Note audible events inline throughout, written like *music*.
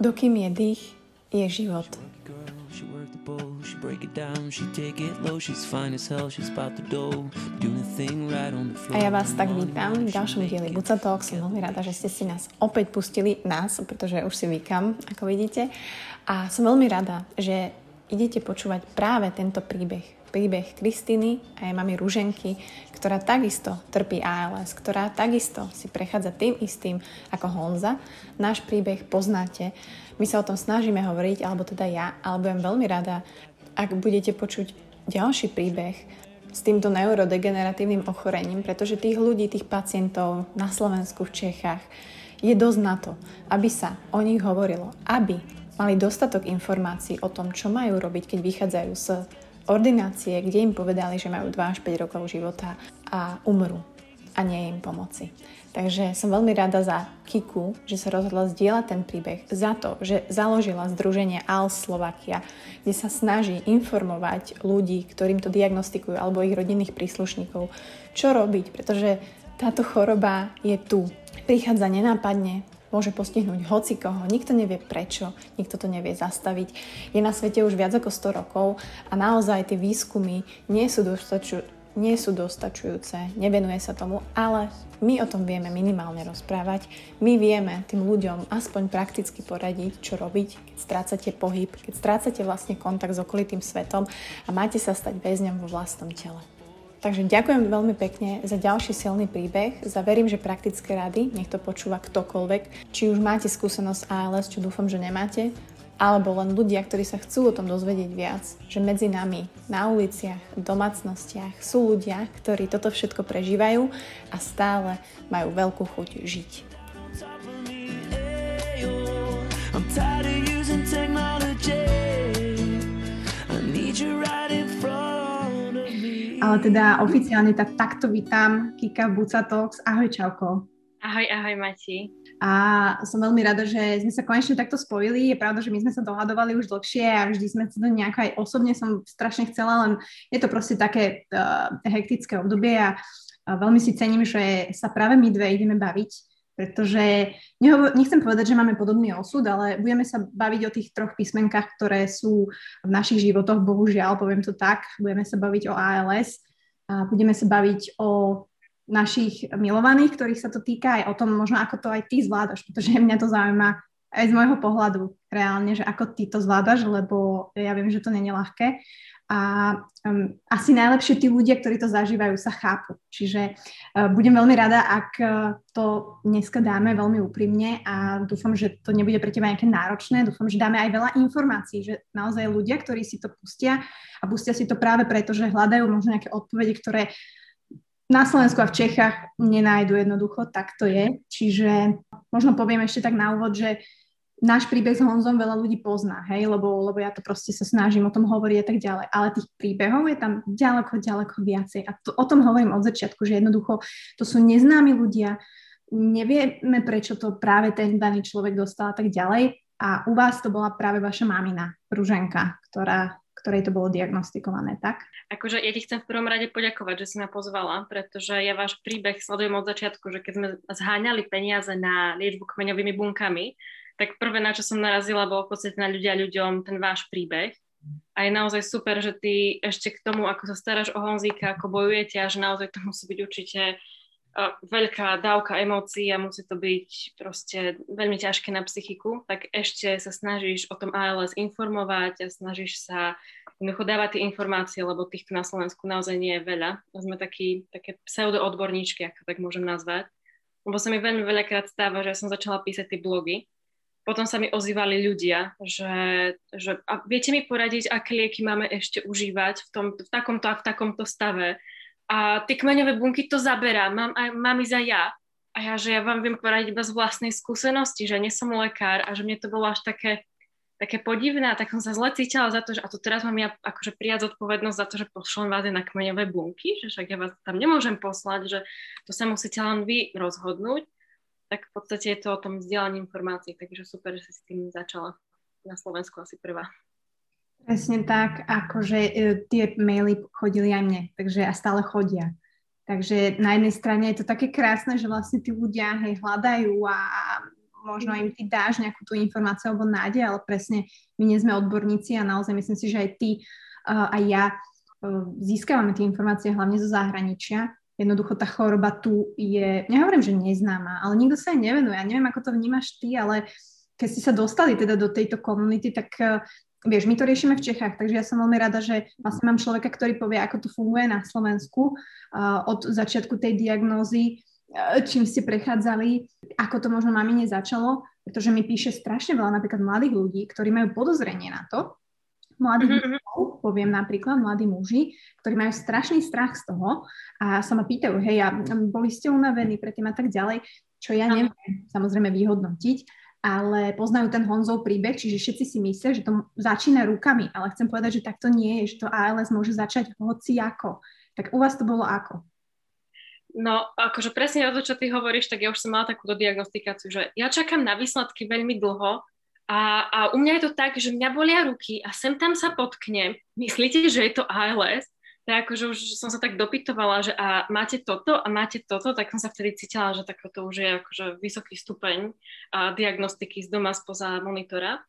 Dokým je dých, je život. A ja vás tak vítam v ďalšom dieli Buca Talk. Som veľmi rada, že ste si nás opäť pustili, nás, pretože už si vykam, ako vidíte. A som veľmi rada, že idete počúvať práve tento príbeh príbeh Kristiny a jej mamy Ruženky, ktorá takisto trpí ALS, ktorá takisto si prechádza tým istým ako Honza. Náš príbeh poznáte. My sa o tom snažíme hovoriť, alebo teda ja, ale budem veľmi rada, ak budete počuť ďalší príbeh s týmto neurodegeneratívnym ochorením, pretože tých ľudí, tých pacientov na Slovensku, v Čechách je dosť na to, aby sa o nich hovorilo, aby mali dostatok informácií o tom, čo majú robiť, keď vychádzajú z ordinácie, kde im povedali, že majú 2 až 5 rokov života a umrú a nie im pomoci. Takže som veľmi rada za Kiku, že sa rozhodla zdieľať ten príbeh, za to, že založila združenie ALS Slovakia, kde sa snaží informovať ľudí, ktorým to diagnostikujú, alebo ich rodinných príslušníkov, čo robiť, pretože táto choroba je tu. Prichádza nenápadne, môže postihnúť hoci koho, nikto nevie prečo, nikto to nevie zastaviť. Je na svete už viac ako 100 rokov a naozaj tie výskumy nie sú, dostaču, nie sú dostačujúce, nevenuje sa tomu, ale my o tom vieme minimálne rozprávať. My vieme tým ľuďom aspoň prakticky poradiť, čo robiť, keď strácate pohyb, keď strácate vlastne kontakt s okolitým svetom a máte sa stať väzňom vo vlastnom tele. Takže ďakujem veľmi pekne za ďalší silný príbeh. Zaverím, že praktické rady, nech to počúva ktokoľvek, či už máte skúsenosť ALS, čo dúfam, že nemáte, alebo len ľudia, ktorí sa chcú o tom dozvedieť viac, že medzi nami na uliciach, v domácnostiach sú ľudia, ktorí toto všetko prežívajú a stále majú veľkú chuť žiť. I'm tired of using technology. Ale teda oficiálne tak takto vítam Kika Bucatox. Ahoj, čauko. Ahoj, ahoj, Mati. A som veľmi rada, že sme sa konečne takto spojili. Je pravda, že my sme sa dohadovali už dlhšie a vždy sme sa to nejako aj osobne som strašne chcela, len je to proste také uh, hektické obdobie a uh, veľmi si cením, že sa práve my dve ideme baviť pretože nechcem povedať, že máme podobný osud, ale budeme sa baviť o tých troch písmenkách, ktoré sú v našich životoch, bohužiaľ, poviem to tak. Budeme sa baviť o ALS a budeme sa baviť o našich milovaných, ktorých sa to týka, aj o tom možno, ako to aj ty zvládaš, pretože mňa to zaujíma aj z môjho pohľadu reálne, že ako ty to zvládaš, lebo ja viem, že to nie je ľahké a um, asi najlepšie tí ľudia, ktorí to zažívajú, sa chápu. Čiže uh, budem veľmi rada, ak uh, to dneska dáme veľmi úprimne a dúfam, že to nebude pre teba nejaké náročné. Dúfam, že dáme aj veľa informácií, že naozaj ľudia, ktorí si to pustia a pustia si to práve preto, že hľadajú možno nejaké odpovede, ktoré na Slovensku a v Čechách nenájdu jednoducho, tak to je. Čiže možno poviem ešte tak na úvod, že náš príbeh s Honzom veľa ľudí pozná, hej, lebo, lebo ja to proste sa snažím o tom hovoriť a tak ďalej. Ale tých príbehov je tam ďaleko, ďaleko viacej. A to, o tom hovorím od začiatku, že jednoducho to sú neznámi ľudia, nevieme, prečo to práve ten daný človek dostal a tak ďalej. A u vás to bola práve vaša mamina, Ruženka, ktorá, ktorej to bolo diagnostikované, tak? Akože ja ti chcem v prvom rade poďakovať, že si ma pozvala, pretože ja váš príbeh sledujem od začiatku, že keď sme zháňali peniaze na liečbu kmeňovými bunkami, tak prvé, na čo som narazila, bolo v podstate na ľudia ľuďom ten váš príbeh. A je naozaj super, že ty ešte k tomu, ako sa staráš o Honzíka, ako bojujete a že naozaj to musí byť určite uh, veľká dávka emócií a musí to byť proste veľmi ťažké na psychiku, tak ešte sa snažíš o tom ALS informovať a snažíš sa jednoducho dávať tie informácie, lebo týchto na Slovensku naozaj nie je veľa. Sme takí, také pseudoodborníčky, ako tak môžem nazvať. Lebo sa mi veľmi veľakrát stáva, že ja som začala písať tie blogy potom sa mi ozývali ľudia, že, že a viete mi poradiť, aké lieky máme ešte užívať v, tom, v takomto a v takomto stave. A tie kmeňové bunky to zaberá, mám, aj, mám ísť aj ja. A ja, že ja vám viem poradiť iba z vlastnej skúsenosti, že nie som lekár a že mne to bolo až také, také podivné a tak som sa zle cítila za to, že a to teraz mám ja akože prijať zodpovednosť za to, že pošlem vás na kmeňové bunky, že však ja vás tam nemôžem poslať, že to sa musíte len vy rozhodnúť tak v podstate je to o tom vzdielaní informácií, takže super, že si s tým začala na Slovensku asi prvá. Presne tak, akože e, tie maily chodili aj mne, takže a stále chodia. Takže na jednej strane je to také krásne, že vlastne tí ľudia hej, hľadajú a možno im ty dáš nejakú tú informáciu alebo nádej, ale presne my nie sme odborníci a naozaj myslím si, že aj ty uh, aj ja uh, získavame tie informácie hlavne zo zahraničia. Jednoducho tá choroba tu je, nehovorím, že neznáma, ale nikto sa jej nevenuje. Ja neviem, ako to vnímaš ty, ale keď ste sa dostali teda do tejto komunity, tak uh, vieš, my to riešime v Čechách, takže ja som veľmi rada, že vlastne mám človeka, ktorý povie, ako to funguje na Slovensku uh, od začiatku tej diagnózy, uh, čím ste prechádzali, ako to možno mamine začalo, pretože mi píše strašne veľa napríklad mladých ľudí, ktorí majú podozrenie na to, mladých mm-hmm. mužov, poviem napríklad, mladí muži, ktorí majú strašný strach z toho a sa ma pýtajú, hej, a boli ste unavení predtým a tak ďalej, čo ja neviem samozrejme vyhodnotiť, ale poznajú ten Honzov príbeh, čiže všetci si myslia, že to začína rukami, ale chcem povedať, že takto nie je, že to ALS môže začať hoci ako. Tak u vás to bolo ako? No, akože presne o to, čo ty hovoríš, tak ja už som mala takúto diagnostikáciu, že ja čakám na výsledky veľmi dlho a, a u mňa je to tak, že mňa bolia ruky a sem tam sa potknem. Myslíte, že je to ALS? tak akože už som sa tak dopytovala, že a máte toto a máte toto, tak som sa vtedy cítila, že to už je akože vysoký stupeň a diagnostiky z doma spoza monitora.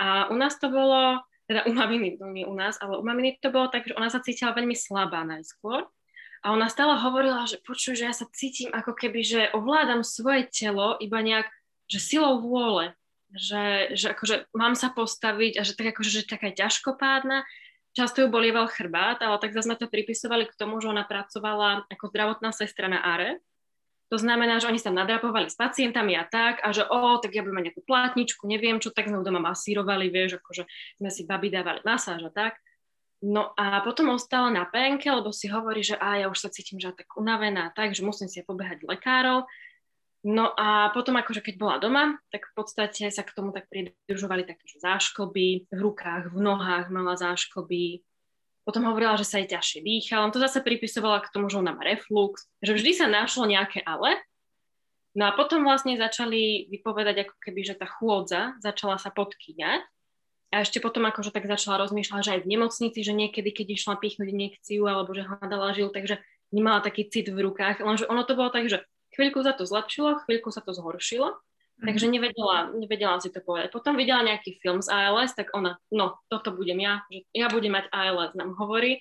A u nás to bolo, teda u maminy, no nie u nás, ale u maminy to bolo tak, že ona sa cítila veľmi slabá najskôr. A ona stále hovorila, že počuj, že ja sa cítim ako keby, že ovládam svoje telo iba nejak, že silou vôle, že, že akože mám sa postaviť a že tak akože, že taká ťažkopádna, často ju bolieval chrbát, ale tak zase sme to pripisovali k tomu, že ona pracovala ako zdravotná sestra na ARE. To znamená, že oni sa nadrapovali s pacientami a tak, a že o, tak ja budem mať nejakú plátničku, neviem čo, tak sme doma masírovali, vieš, akože sme si babi dávali masáž a tak. No a potom ostala na penke, lebo si hovorí, že a ja už sa cítim, že tak unavená, tak, že musím si pobehať lekárov. No a potom akože keď bola doma, tak v podstate sa k tomu tak pridružovali také záškoby v rukách, v nohách mala záškoby. Potom hovorila, že sa jej ťažšie dýcha, len to zase pripisovala k tomu, že ona má reflux, že vždy sa našlo nejaké ale. No a potom vlastne začali vypovedať ako keby, že tá chôdza začala sa podkýňať. A ešte potom akože tak začala rozmýšľať, že aj v nemocnici, že niekedy, keď išla pichnúť injekciu alebo že hľadala žil, takže nemala taký cit v rukách. Lenže ono to bolo tak, že chvíľku sa to zlepšilo, chvíľku sa to zhoršilo, mm-hmm. takže nevedela, nevedela si to povedať. Potom videla nejaký film z ALS, tak ona, no, toto budem ja, že ja budem mať ALS, nám hovorí.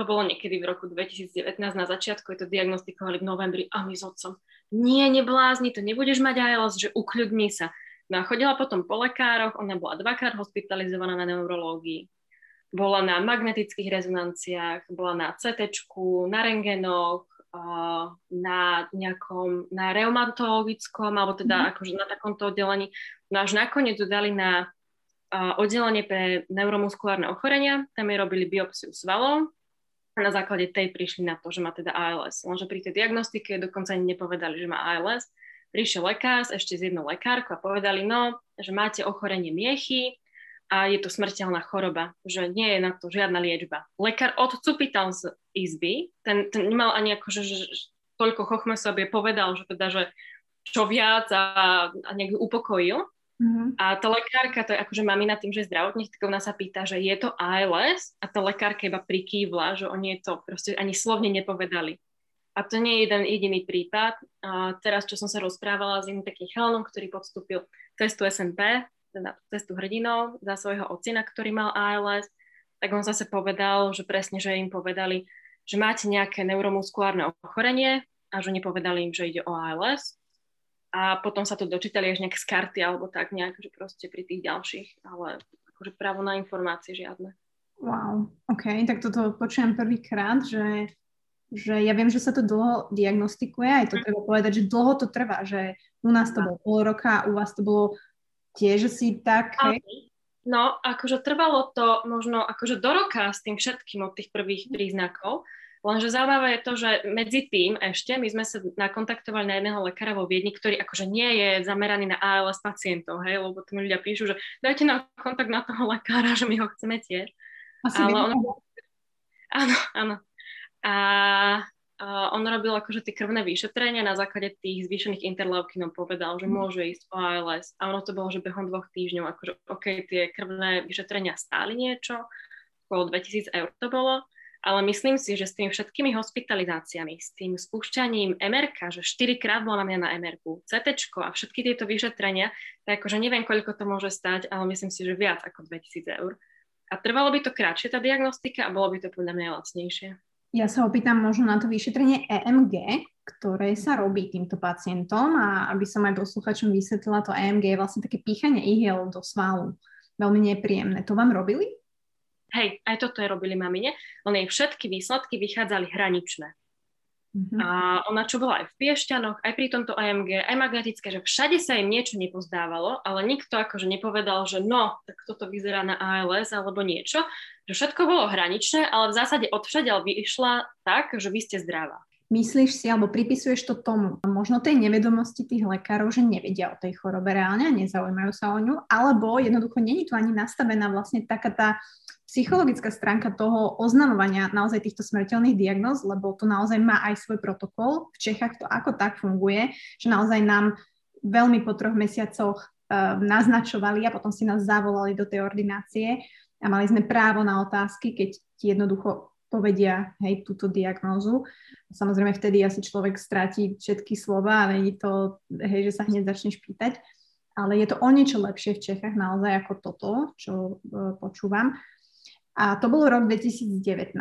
To bolo niekedy v roku 2019 na začiatku, je to diagnostikovali v novembri a my s otcom. Nie, neblázni, to nebudeš mať ALS, že ukľudni sa. No a chodila potom po lekároch, ona bola dvakrát hospitalizovaná na neurológii. Bola na magnetických rezonanciách, bola na CT, na rengenoch, na nejakom, na reumatologickom, alebo teda mm. akože na takomto oddelení. No až nakoniec to dali na uh, oddelenie pre neuromuskulárne ochorenia, tam jej robili biopsiu svalov a na základe tej prišli na to, že má teda ALS. Lenže pri tej diagnostike dokonca ani nepovedali, že má ALS. Prišiel lekár ešte z jednou lekárkou a povedali, no, že máte ochorenie miechy, a je to smrteľná choroba, že nie je na to žiadna liečba. Lekár odcupital z izby, ten, ten nemal ani ako, že, toľko chochme sobie povedal, že teda, že čo viac a, a nejak upokojil. Mm-hmm. A tá lekárka, to je akože mamina tým, že je zdravotník, tak ona sa pýta, že je to ALS a tá lekárka iba prikývla, že oni to proste ani slovne nepovedali. A to nie je jeden jediný prípad. A teraz, čo som sa rozprávala s iným takým chalanom, ktorý podstúpil testu SNP, teda cestu hrdinou za svojho ocina, ktorý mal ALS, tak on zase povedal, že presne, že im povedali, že máte nejaké neuromuskulárne ochorenie a že nepovedali im, že ide o ALS. A potom sa to dočítali až nejak z karty alebo tak nejak, že proste pri tých ďalších, ale akože právo na informácie žiadne. Wow, OK, tak toto počujem prvýkrát, že, že ja viem, že sa to dlho diagnostikuje, aj to mm. treba povedať, že dlho to trvá, že u nás to bolo pol roka, u vás to bolo tiež si tak, hej? No, akože trvalo to možno akože do roka s tým všetkým od tých prvých príznakov, lenže zaujímavé je to, že medzi tým ešte my sme sa nakontaktovali na jedného lekára vo Viedni, ktorý akože nie je zameraný na ALS pacientov, hej, lebo tu ľudia píšu, že dajte nám kontakt na toho lekára, že my ho chceme tiež. Asi Ale on... Áno, áno. A Uh, on robil akože tie krvné vyšetrenia na základe tých zvýšených interleukinov povedal, že mhm. môže ísť o ALS. A ono to bolo, že behom dvoch týždňov, akože OK, tie krvné vyšetrenia stáli niečo, okolo 2000 eur to bolo, Ale myslím si, že s tými všetkými hospitalizáciami, s tým spúšťaním MRK, že 4 krát bola na mňa na MRK, CT a všetky tieto vyšetrenia, tak akože neviem, koľko to môže stať, ale myslím si, že viac ako 2000 eur. A trvalo by to krátšie tá diagnostika a bolo by to podľa mňa lacnejšie. Ja sa opýtam možno na to vyšetrenie EMG, ktoré sa robí týmto pacientom a aby som aj posluchačom vysvetlila, to EMG je vlastne také píchanie ihiel do svalu. Veľmi nepríjemné. To vám robili? Hej, aj toto je robili mamine, jej všetky výsledky vychádzali hraničné. Mm-hmm. A ona čo bola aj v Piešťanoch, aj pri tomto AMG, aj magnetické, že všade sa im niečo nepozdávalo, ale nikto akože nepovedal, že no, tak toto vyzerá na ALS alebo niečo, že všetko bolo hraničné, ale v zásade odvšadiaľ vyšla tak, že vy ste zdravá. Myslíš si, alebo pripisuješ to tomu, možno tej nevedomosti tých lekárov, že nevedia o tej chorobe reálne a nezaujímajú sa o ňu, alebo jednoducho není tu ani nastavená vlastne taká tá psychologická stránka toho oznamovania naozaj týchto smrteľných diagnóz, lebo to naozaj má aj svoj protokol. V Čechách to ako tak funguje, že naozaj nám veľmi po troch mesiacoch uh, naznačovali a potom si nás zavolali do tej ordinácie a mali sme právo na otázky, keď ti jednoducho povedia, hej, túto diagnózu. Samozrejme, vtedy asi človek stráti všetky slova a není to, hej, že sa hneď začneš pýtať. Ale je to o niečo lepšie v Čechách naozaj ako toto, čo uh, počúvam. A to bolo rok 2019.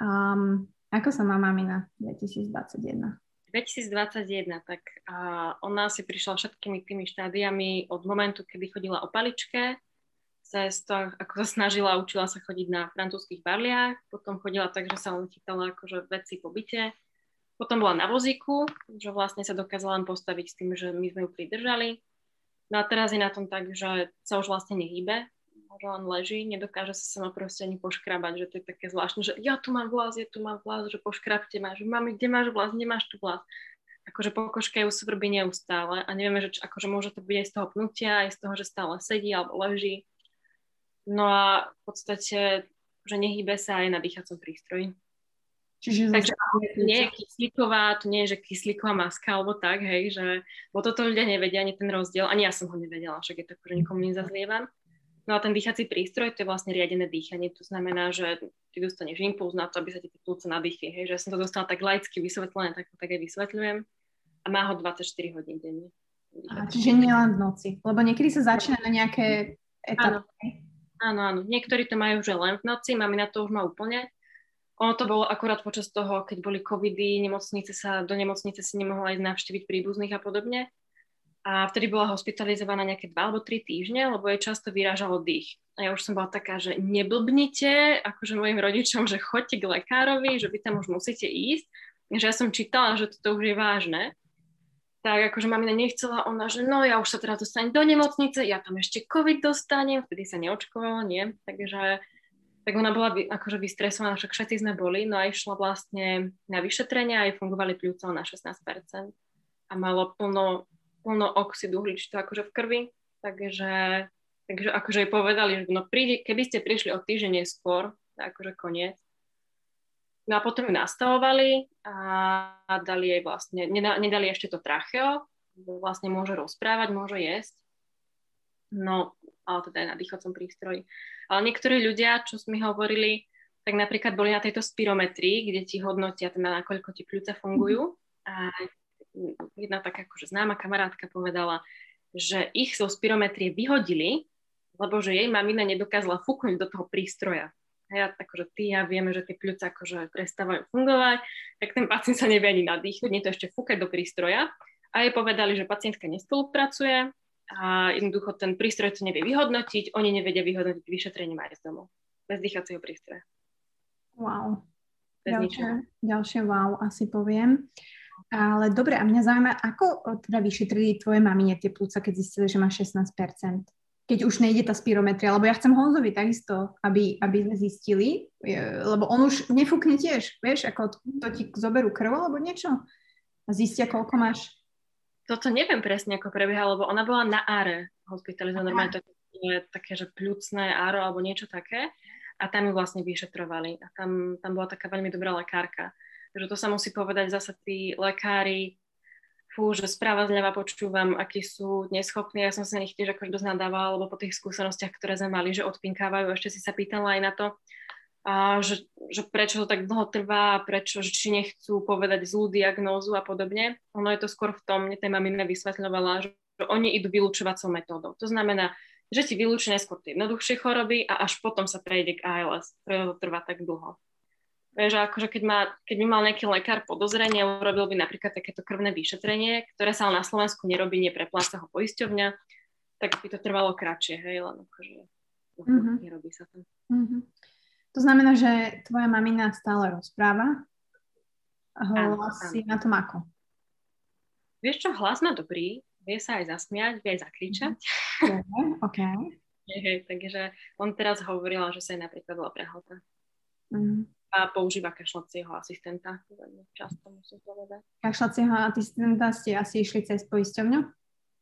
Um, ako sa má mamina 2021? 2021, tak uh, ona si prišla všetkými tými štádiami od momentu, kedy chodila o paličke, cez to, ako sa snažila, učila sa chodiť na francúzských barliach, potom chodila tak, že sa len chytala akože veci po byte, potom bola na vozíku, že vlastne sa dokázala len postaviť s tým, že my sme ju pridržali. No a teraz je na tom tak, že sa už vlastne nehýbe, že len leží, nedokáže sa sama proste ani poškrabať, že to je také zvláštne, že ja tu mám vlas, ja tu mám vlas, že poškrabte ma, že mami, kde máš vlas, nemáš tu vlas. Akože pokožkajú svrbí neustále a nevieme, že akože môže to byť aj z toho pnutia, aj z toho, že stále sedí alebo leží. No a v podstate, že nehýbe sa aj na dýchacom prístroji. Čiže Takže to nie je kyslíková, to nie je, že kyslíková maska alebo tak, hej, že, bo toto ľudia nevedia, ani ten rozdiel, ani ja som ho nevedela, však je to, že nikomu nezazlievam. No a ten dýchací prístroj, to je vlastne riadené dýchanie. To znamená, že ty dostaneš impuls na to, aby sa ti tie plúce nadýchli. Hej? Že ja som to dostala tak laicky vysvetlené, tak to tak aj vysvetľujem. A má ho 24 hodín denne. A, čiže nielen v noci. Lebo niekedy sa začína na nejaké etapy. Áno. áno, áno. Niektorí to majú že len v noci, mami na to už má úplne. Ono to bolo akurát počas toho, keď boli covidy, nemocnice sa, do nemocnice si nemohla ísť navštíviť príbuzných a podobne a vtedy bola hospitalizovaná nejaké dva alebo tri týždne, lebo jej často vyrážalo dých. A ja už som bola taká, že neblbnite, akože mojim rodičom, že choďte k lekárovi, že vy tam už musíte ísť. Že ja som čítala, že toto už je vážne. Tak akože mamina nechcela, ona, že no ja už sa teraz dostanem do nemocnice, ja tam ešte COVID dostanem, vtedy sa neočkovalo, nie. Takže tak ona bola akože vystresovaná, však všetci sme boli, no a išla vlastne na vyšetrenia, aj fungovali pľúca na 16% a malo plno plno oxidu uhličitého akože v krvi, takže, takže akože jej povedali, že no príde, keby ste prišli o týždeň neskôr, akože koniec. No a potom ju nastavovali a, dali jej vlastne, nedali ešte to tracheo, vlastne môže rozprávať, môže jesť. No, ale teda aj na dýchacom prístroji. Ale niektorí ľudia, čo mi hovorili, tak napríklad boli na tejto spirometrii, kde ti hodnotia teda, nakoľko ti pľúca fungujú. A jedna taká akože známa kamarátka povedala, že ich zo spirometrie vyhodili, lebo že jej mamina nedokázala fúknuť do toho prístroja. A ja akože ty, ja vieme, že tie pľúce akože prestávajú fungovať, tak ten pacient sa nevie ani nadýchnuť, nie to ešte fúkať do prístroja. A jej povedali, že pacientka nespolupracuje a jednoducho ten prístroj to nevie vyhodnotiť, oni nevedia vyhodnotiť vyšetrenie aj z domov, bez dýchacieho prístroja. Wow. ďalšie, ďalšie wow asi poviem. Ale dobre, a mňa zaujíma, ako teda vyšetrili tvoje mamine tie plúca, keď zistili, že má 16%? Keď už nejde tá spirometria, lebo ja chcem Honzovi takisto, aby, aby sme zistili, lebo on už nefúkne tiež, vieš, ako to ti zoberú krv alebo niečo? A zistia, koľko máš. Toto neviem presne, ako prebieha, lebo ona bola na ARE hospitalizovaná, normálne to je také, že pľúcne ARO alebo niečo také. A tam ju vlastne vyšetrovali. A tam, tam bola taká veľmi dobrá lekárka Takže to sa musí povedať zase tí lekári, fú, že správa zľava počúvam, akí sú neschopní. Ja som sa nich tiež akož dosť nadávala, lebo po tých skúsenostiach, ktoré sme mali, že odpinkávajú, ešte si sa pýtala aj na to, a že, že prečo to tak dlho trvá, prečo, že či nechcú povedať zlú diagnózu a podobne. Ono je to skôr v tom, mne tej mamina vysvetľovala, že, že oni idú vylúčovacou metódou. To znamená, že ti vylúči najskôr tie jednoduchšie choroby a až potom sa prejde k ALS. Preto to trvá tak dlho. Vieš, akože keď, má, keď by mal nejaký lekár podozrenie, urobil by napríklad takéto krvné vyšetrenie, ktoré sa na Slovensku nerobí, neprepláca ho poisťovňa, tak by to trvalo kratšie, hej, len akože mm-hmm. nerobí sa to. Mm-hmm. To znamená, že tvoja mamina stále rozpráva? Hlas si na tom ako? Vieš čo, hlas má dobrý, vie sa aj zasmiať, vie aj zakričať. Mm-hmm. OK. *laughs* Hej, takže on teraz hovorila, že sa jej napríklad bola prehota. Mm a používa kašľacieho asistenta. Často musím povedať. Kašľacieho asistenta ste asi išli cez poisťovňu?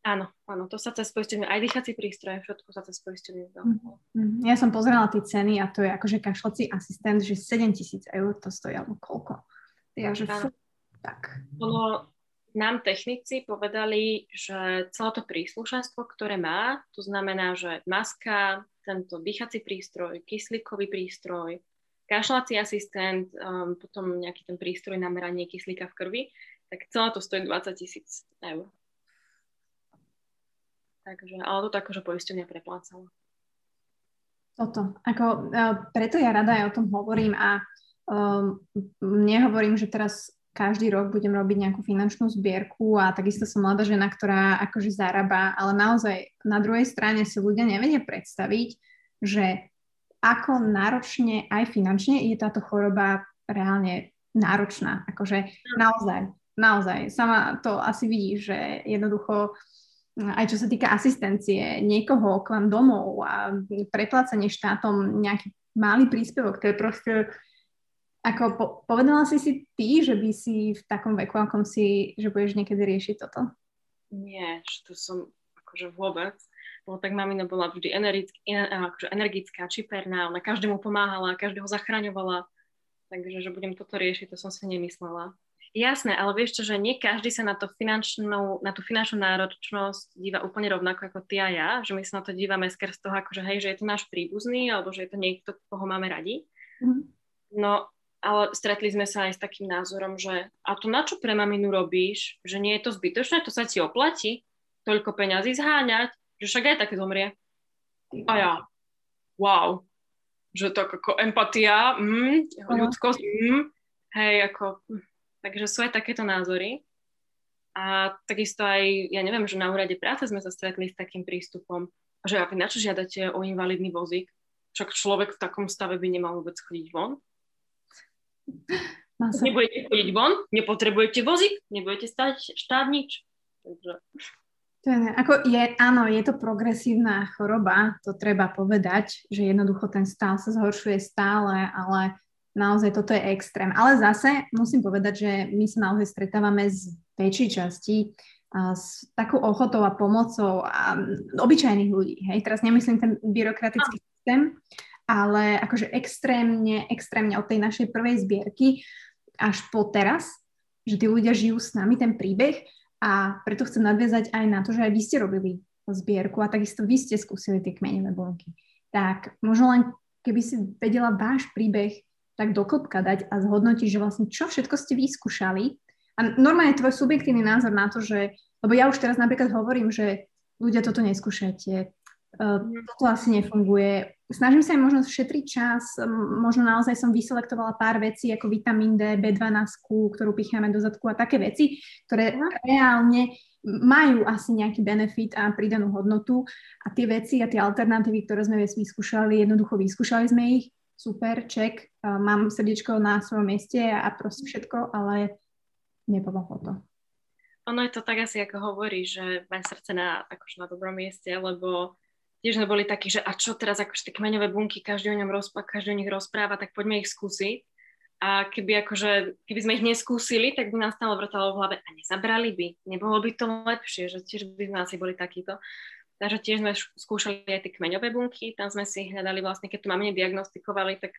Áno, áno, to sa cez poisťovňu, aj dýchací prístroje, všetko sa cez poisťovňu mm-hmm. Ja som pozerala tie ceny a to je akože kašľací asistent, že 7 tisíc eur to stojí, alebo koľko. Ja, že fú, tak. Ono, nám technici povedali, že celé to príslušenstvo, ktoré má, to znamená, že maska, tento dýchací prístroj, kyslíkový prístroj, kašľací asistent, um, potom nejaký ten prístroj na meranie kyslíka v krvi, tak celé to stojí 20 tisíc eur. Takže, ale to tak, že poisťovňa preplácala. Toto. Ako, uh, preto ja rada aj o tom hovorím a um, nehovorím, že teraz každý rok budem robiť nejakú finančnú zbierku a takisto som mladá žena, ktorá akože zarába, ale naozaj na druhej strane si ľudia nevedia predstaviť, že ako náročne aj finančne je táto choroba reálne náročná. Akože naozaj, naozaj. Sama to asi vidí, že jednoducho aj čo sa týka asistencie, niekoho k vám domov a preplácanie štátom nejaký malý príspevok, to je proste ako po, povedala si si ty, že by si v takom veku, akom si, že budeš niekedy riešiť toto? Nie, že to som akože vôbec lebo tak mamina bola vždy energick, akože energická, čiperná, ona každému pomáhala, každého zachraňovala, takže že budem toto riešiť, to som si nemyslela. Jasné, ale vieš čo, že nie každý sa na, to finančnú, na tú finančnú náročnosť díva úplne rovnako ako ty a ja, že my sa na to dívame skôr z toho, akože hej, že je to náš príbuzný, alebo že je to niekto, koho máme radi. Mm-hmm. No, ale stretli sme sa aj s takým názorom, že a to na čo pre maminu robíš, že nie je to zbytočné, to sa ti oplatí, toľko peňazí zháňať, že však aj také zomrie. A ja, wow, že tak ako empatia, mm, ľudskosť, mm, hej, ako, takže sú aj takéto názory. A takisto aj, ja neviem, že na úrade práce sme sa stretli s takým prístupom, že a vy na čo žiadate o invalidný vozík? Však človek v takom stave by nemal vôbec chodiť von. Nebudete chodiť von, nepotrebujete vozík, nebudete stať štát nič. Takže... To je, ako je, áno, je to progresívna choroba, to treba povedať, že jednoducho ten stav sa zhoršuje stále, ale naozaj toto je extrém. Ale zase musím povedať, že my sa naozaj stretávame z väčšej časti a s takou ochotou a pomocou a obyčajných ľudí. Hej? Teraz nemyslím ten byrokratický systém, ale akože extrémne, extrémne od tej našej prvej zbierky až po teraz, že tí ľudia žijú s nami ten príbeh a preto chcem nadviazať aj na to, že aj vy ste robili zbierku a takisto vy ste skúsili tie kmeňové bunky. Tak možno len keby si vedela váš príbeh tak doklopka dať a zhodnotiť, že vlastne čo všetko ste vyskúšali. A normálne tvoj subjektívny názor na to, že, lebo ja už teraz napríklad hovorím, že ľudia toto neskúšajte, toto asi nefunguje, snažím sa aj možno šetriť čas, možno naozaj som vyselektovala pár vecí ako vitamín D, B12, ktorú picháme do zadku a také veci, ktoré reálne majú asi nejaký benefit a pridanú hodnotu. A tie veci a tie alternatívy, ktoré sme vyskúšali, jednoducho vyskúšali sme ich, super, check, mám srdiečko na svojom mieste a proste všetko, ale nepomohlo to. Ono je to tak asi, ako hovorí, že mať srdce na, akože na dobrom mieste, lebo tiež sme boli takí, že a čo teraz, akože tie kmeňové bunky, každý o, ňom rozpráva, každý o nich rozpráva, tak poďme ich skúsiť. A keby, akože, keby sme ich neskúsili, tak by nám stále vrtalo v hlave a nezabrali by. Nebolo by to lepšie, že tiež by sme asi boli takíto. Takže tiež sme skúšali aj tie kmeňové bunky, tam sme si hľadali vlastne, keď to máme diagnostikovali, tak,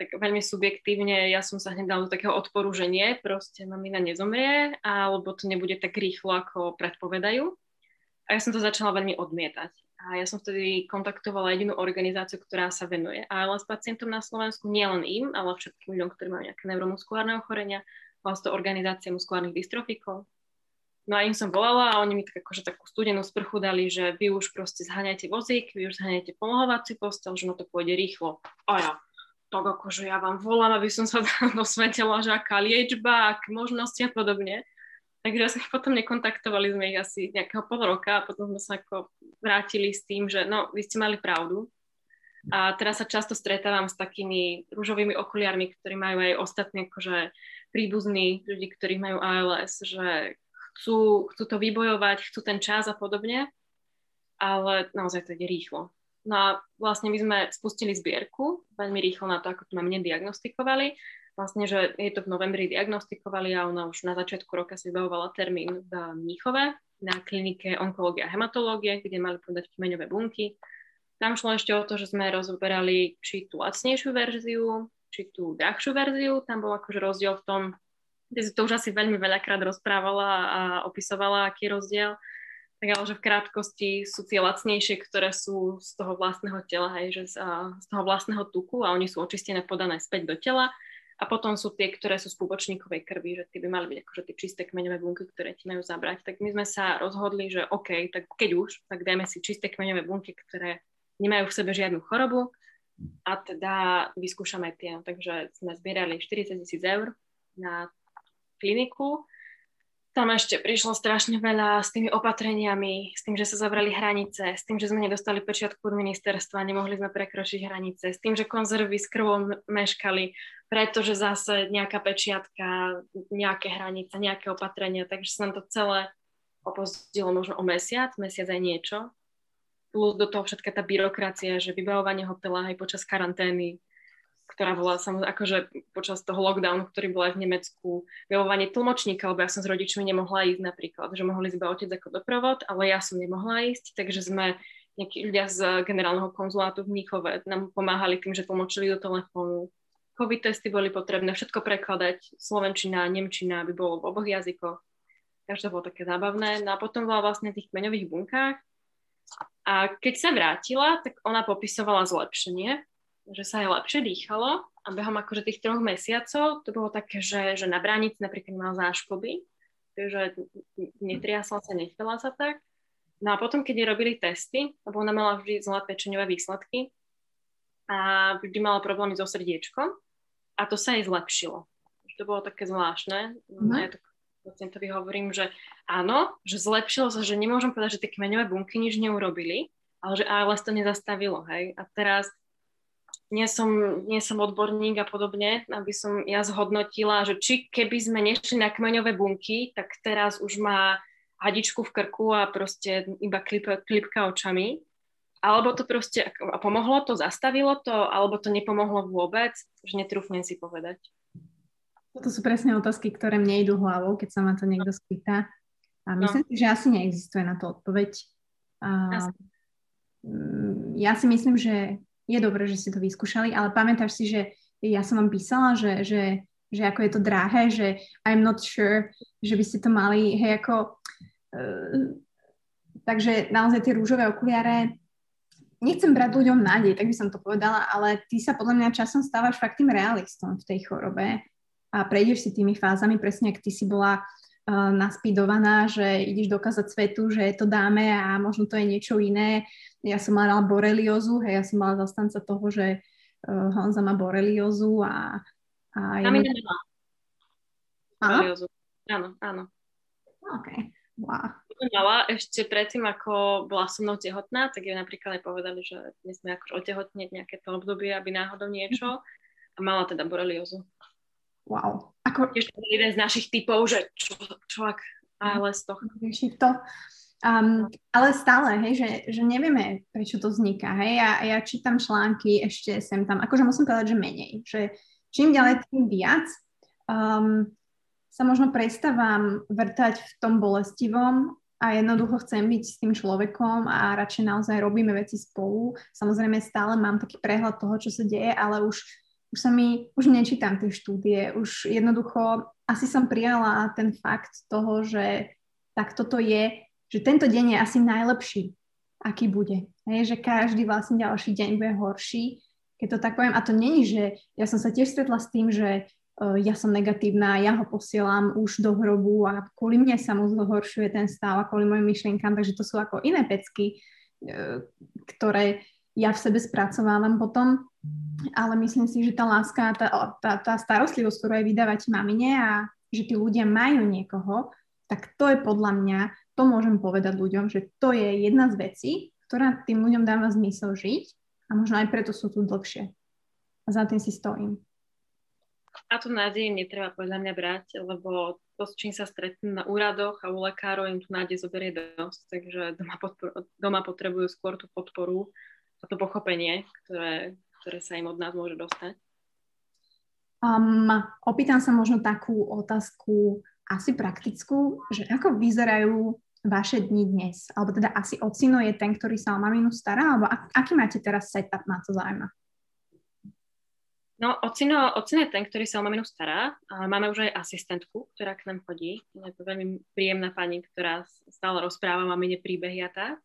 tak veľmi subjektívne ja som sa hneď dala do takého odporu, že nie, proste mamina nezomrie, alebo to nebude tak rýchlo, ako predpovedajú. A ja som to začala veľmi odmietať A ja som vtedy kontaktovala jedinú organizáciu, ktorá sa venuje ALS pacientom na Slovensku, nielen im, ale všetkým ľuďom, ktorí majú nejaké neuromuskulárne ochorenia. Bola to organizácia muskulárnych dystrofikov. No a im som volala a oni mi tak akože takú studenú sprchu dali, že vy už proste zháňajte vozík, vy už zháňajte pomohovací postel, že no to pôjde rýchlo. A ja, tak akože ja vám volám, aby som sa *laughs* dosvetila, že aká liečba, aké možnosti a podobne. Takže sme potom nekontaktovali sme ich asi nejakého pol roka a potom sme sa ako vrátili s tým, že no, vy ste mali pravdu. A teraz sa často stretávam s takými rúžovými okuliarmi, ktorí majú aj ostatní akože príbuzní ľudí, ktorí majú ALS, že chcú, chcú to vybojovať, chcú ten čas a podobne, ale naozaj to ide rýchlo. No a vlastne my sme spustili zbierku veľmi rýchlo na to, ako to ma mne diagnostikovali vlastne, že je to v novembri diagnostikovali a ona už na začiatku roka si vybavovala termín v Mníchove na klinike onkológie a hematológie, kde mali podať kmeňové bunky. Tam šlo ešte o to, že sme rozoberali či tú lacnejšiu verziu, či tú drahšiu verziu. Tam bol akože rozdiel v tom, kde si to už asi veľmi veľakrát rozprávala a opisovala, aký je rozdiel. Tak ale že v krátkosti sú tie lacnejšie, ktoré sú z toho vlastného tela, hej, že z, z toho vlastného tuku a oni sú očistené, podané späť do tela a potom sú tie, ktoré sú z púbočníkovej krvi, že tie by mali byť akože tie čisté kmeňové bunky, ktoré ti majú zabrať. Tak my sme sa rozhodli, že OK, tak keď už, tak dajme si čisté kmeňové bunky, ktoré nemajú v sebe žiadnu chorobu a teda vyskúšame tie. Takže sme zbierali 40 tisíc eur na kliniku tam ešte prišlo strašne veľa s tými opatreniami, s tým, že sa zavrali hranice, s tým, že sme nedostali pečiatku od ministerstva, nemohli sme prekročiť hranice, s tým, že konzervy s krvom meškali, pretože zase nejaká pečiatka, nejaké hranice, nejaké opatrenia, takže sa nám to celé opozdilo možno o mesiac, mesiac aj niečo. Plus do toho všetká tá byrokracia, že vybavovanie hotela aj počas karantény, ktorá bola samozrejme, akože počas toho lockdownu, ktorý bol aj v Nemecku, vyvolávanie tlmočníka, lebo ja som s rodičmi nemohla ísť napríklad, že mohli iba otec ako doprovod, ale ja som nemohla ísť, takže sme nejakí ľudia z generálneho konzulátu v Mníchove nám pomáhali tým, že tlmočili do telefónu. COVID testy boli potrebné, všetko prekladať, slovenčina, nemčina, aby bolo v oboch jazykoch. Takže to bolo také zábavné. No a potom bola vlastne v tých kmeňových bunkách. A keď sa vrátila, tak ona popisovala zlepšenie, že sa aj lepšie dýchalo a behom akože tých troch mesiacov to bolo také, že, že na bránici napríklad mal záškoby, takže netriasla sa, nechcela sa tak. No a potom, keď robili testy, lebo ona mala vždy zlé pečeňové výsledky a vždy mala problémy so srdiečkom a to sa jej zlepšilo. To bolo také zvláštne. Mm. Ja to pacientovi hovorím, že áno, že zlepšilo sa, že nemôžem povedať, že tie kmeňové bunky nič neurobili, ale že ALS to nezastavilo, hej. A teraz nie som, nie som odborník a podobne, aby som ja zhodnotila, že či keby sme nešli na kmeňové bunky, tak teraz už má hadičku v krku a proste iba klip, klipka očami. Alebo to proste, a pomohlo to, zastavilo to, alebo to nepomohlo vôbec, že netrúfnem si povedať. Toto sú presne otázky, ktoré mne idú hlavou, keď sa ma to niekto spýta. A no. myslím no. si, že asi neexistuje na to odpoveď. A, ja si myslím, že je dobré, že ste to vyskúšali, ale pamätáš si, že ja som vám písala, že, že, že ako je to drahé, že I'm not sure, že by ste to mali, hej, ako... Uh, takže naozaj tie rúžové okuliare, nechcem brať ľuďom nádej, tak by som to povedala, ale ty sa podľa mňa časom stávaš fakt tým realistom v tej chorobe a prejdeš si tými fázami, presne ak ty si bola naspidovaná, že ideš dokázať svetu, že to dáme a možno to je niečo iné ja som mala boreliozu, hej, ja som mala zastanca toho, že uh, Honza má boreliozu a... a ja nemá. Boreliozu. Áno, áno. OK, wow. Mala ešte predtým, ako bola so mnou tehotná, tak jej napríklad aj povedali, že nesme akože otehotnieť nejaké to obdobie, aby náhodou niečo. A mala teda boreliozu. Wow. Ako... Ešte jeden z našich typov, že človek ale z toho. to. Um, ale stále, hej, že, že nevieme, prečo to vzniká, hej, ja, ja čítam články ešte sem tam, akože musím povedať, že menej, že čím ďalej, tým viac um, sa možno prestávam vrtať v tom bolestivom a jednoducho chcem byť s tým človekom a radšej naozaj robíme veci spolu. Samozrejme stále mám taký prehľad toho, čo sa deje, ale už, už sa mi, už nečítam tie štúdie, už jednoducho asi som prijala ten fakt toho, že tak toto je že tento deň je asi najlepší aký bude. Hej, že každý vlastne ďalší deň bude horší, keď to tak poviem. A to není, že ja som sa tiež stretla s tým, že uh, ja som negatívna, ja ho posielam už do hrobu a kvôli mne sa mu zhoršuje ten stav a kvôli mojim myšlienkám, takže to sú ako iné pecky, uh, ktoré ja v sebe spracovávam potom, ale myslím si, že tá láska, tá, tá, tá starostlivosť, ktorú aj vydávať mamine a že tí ľudia majú niekoho, tak to je podľa mňa, to môžem povedať ľuďom, že to je jedna z vecí, ktorá tým ľuďom dáva zmysel žiť a možno aj preto sú tu dlhšie. A za tým si stojím. A tu nádej netreba podľa mňa brať, lebo to, s čím sa stretnú na úradoch a u lekárov, im tu nádej zoberie dosť, takže doma, podpor- doma potrebujú skôr tú podporu a to pochopenie, ktoré, ktoré sa im od nás môže dostať. Um, opýtam sa možno takú otázku asi praktickú, že ako vyzerajú vaše dni dnes? Alebo teda asi ocino je ten, ktorý sa o maminu stará? Alebo ak, aký máte teraz setup, na to zaujíma? No, ocino, ocino je ten, ktorý sa o maminu stará. Máme už aj asistentku, ktorá k nám chodí. Je to veľmi príjemná pani, ktorá stále rozpráva mamine príbehy a tak.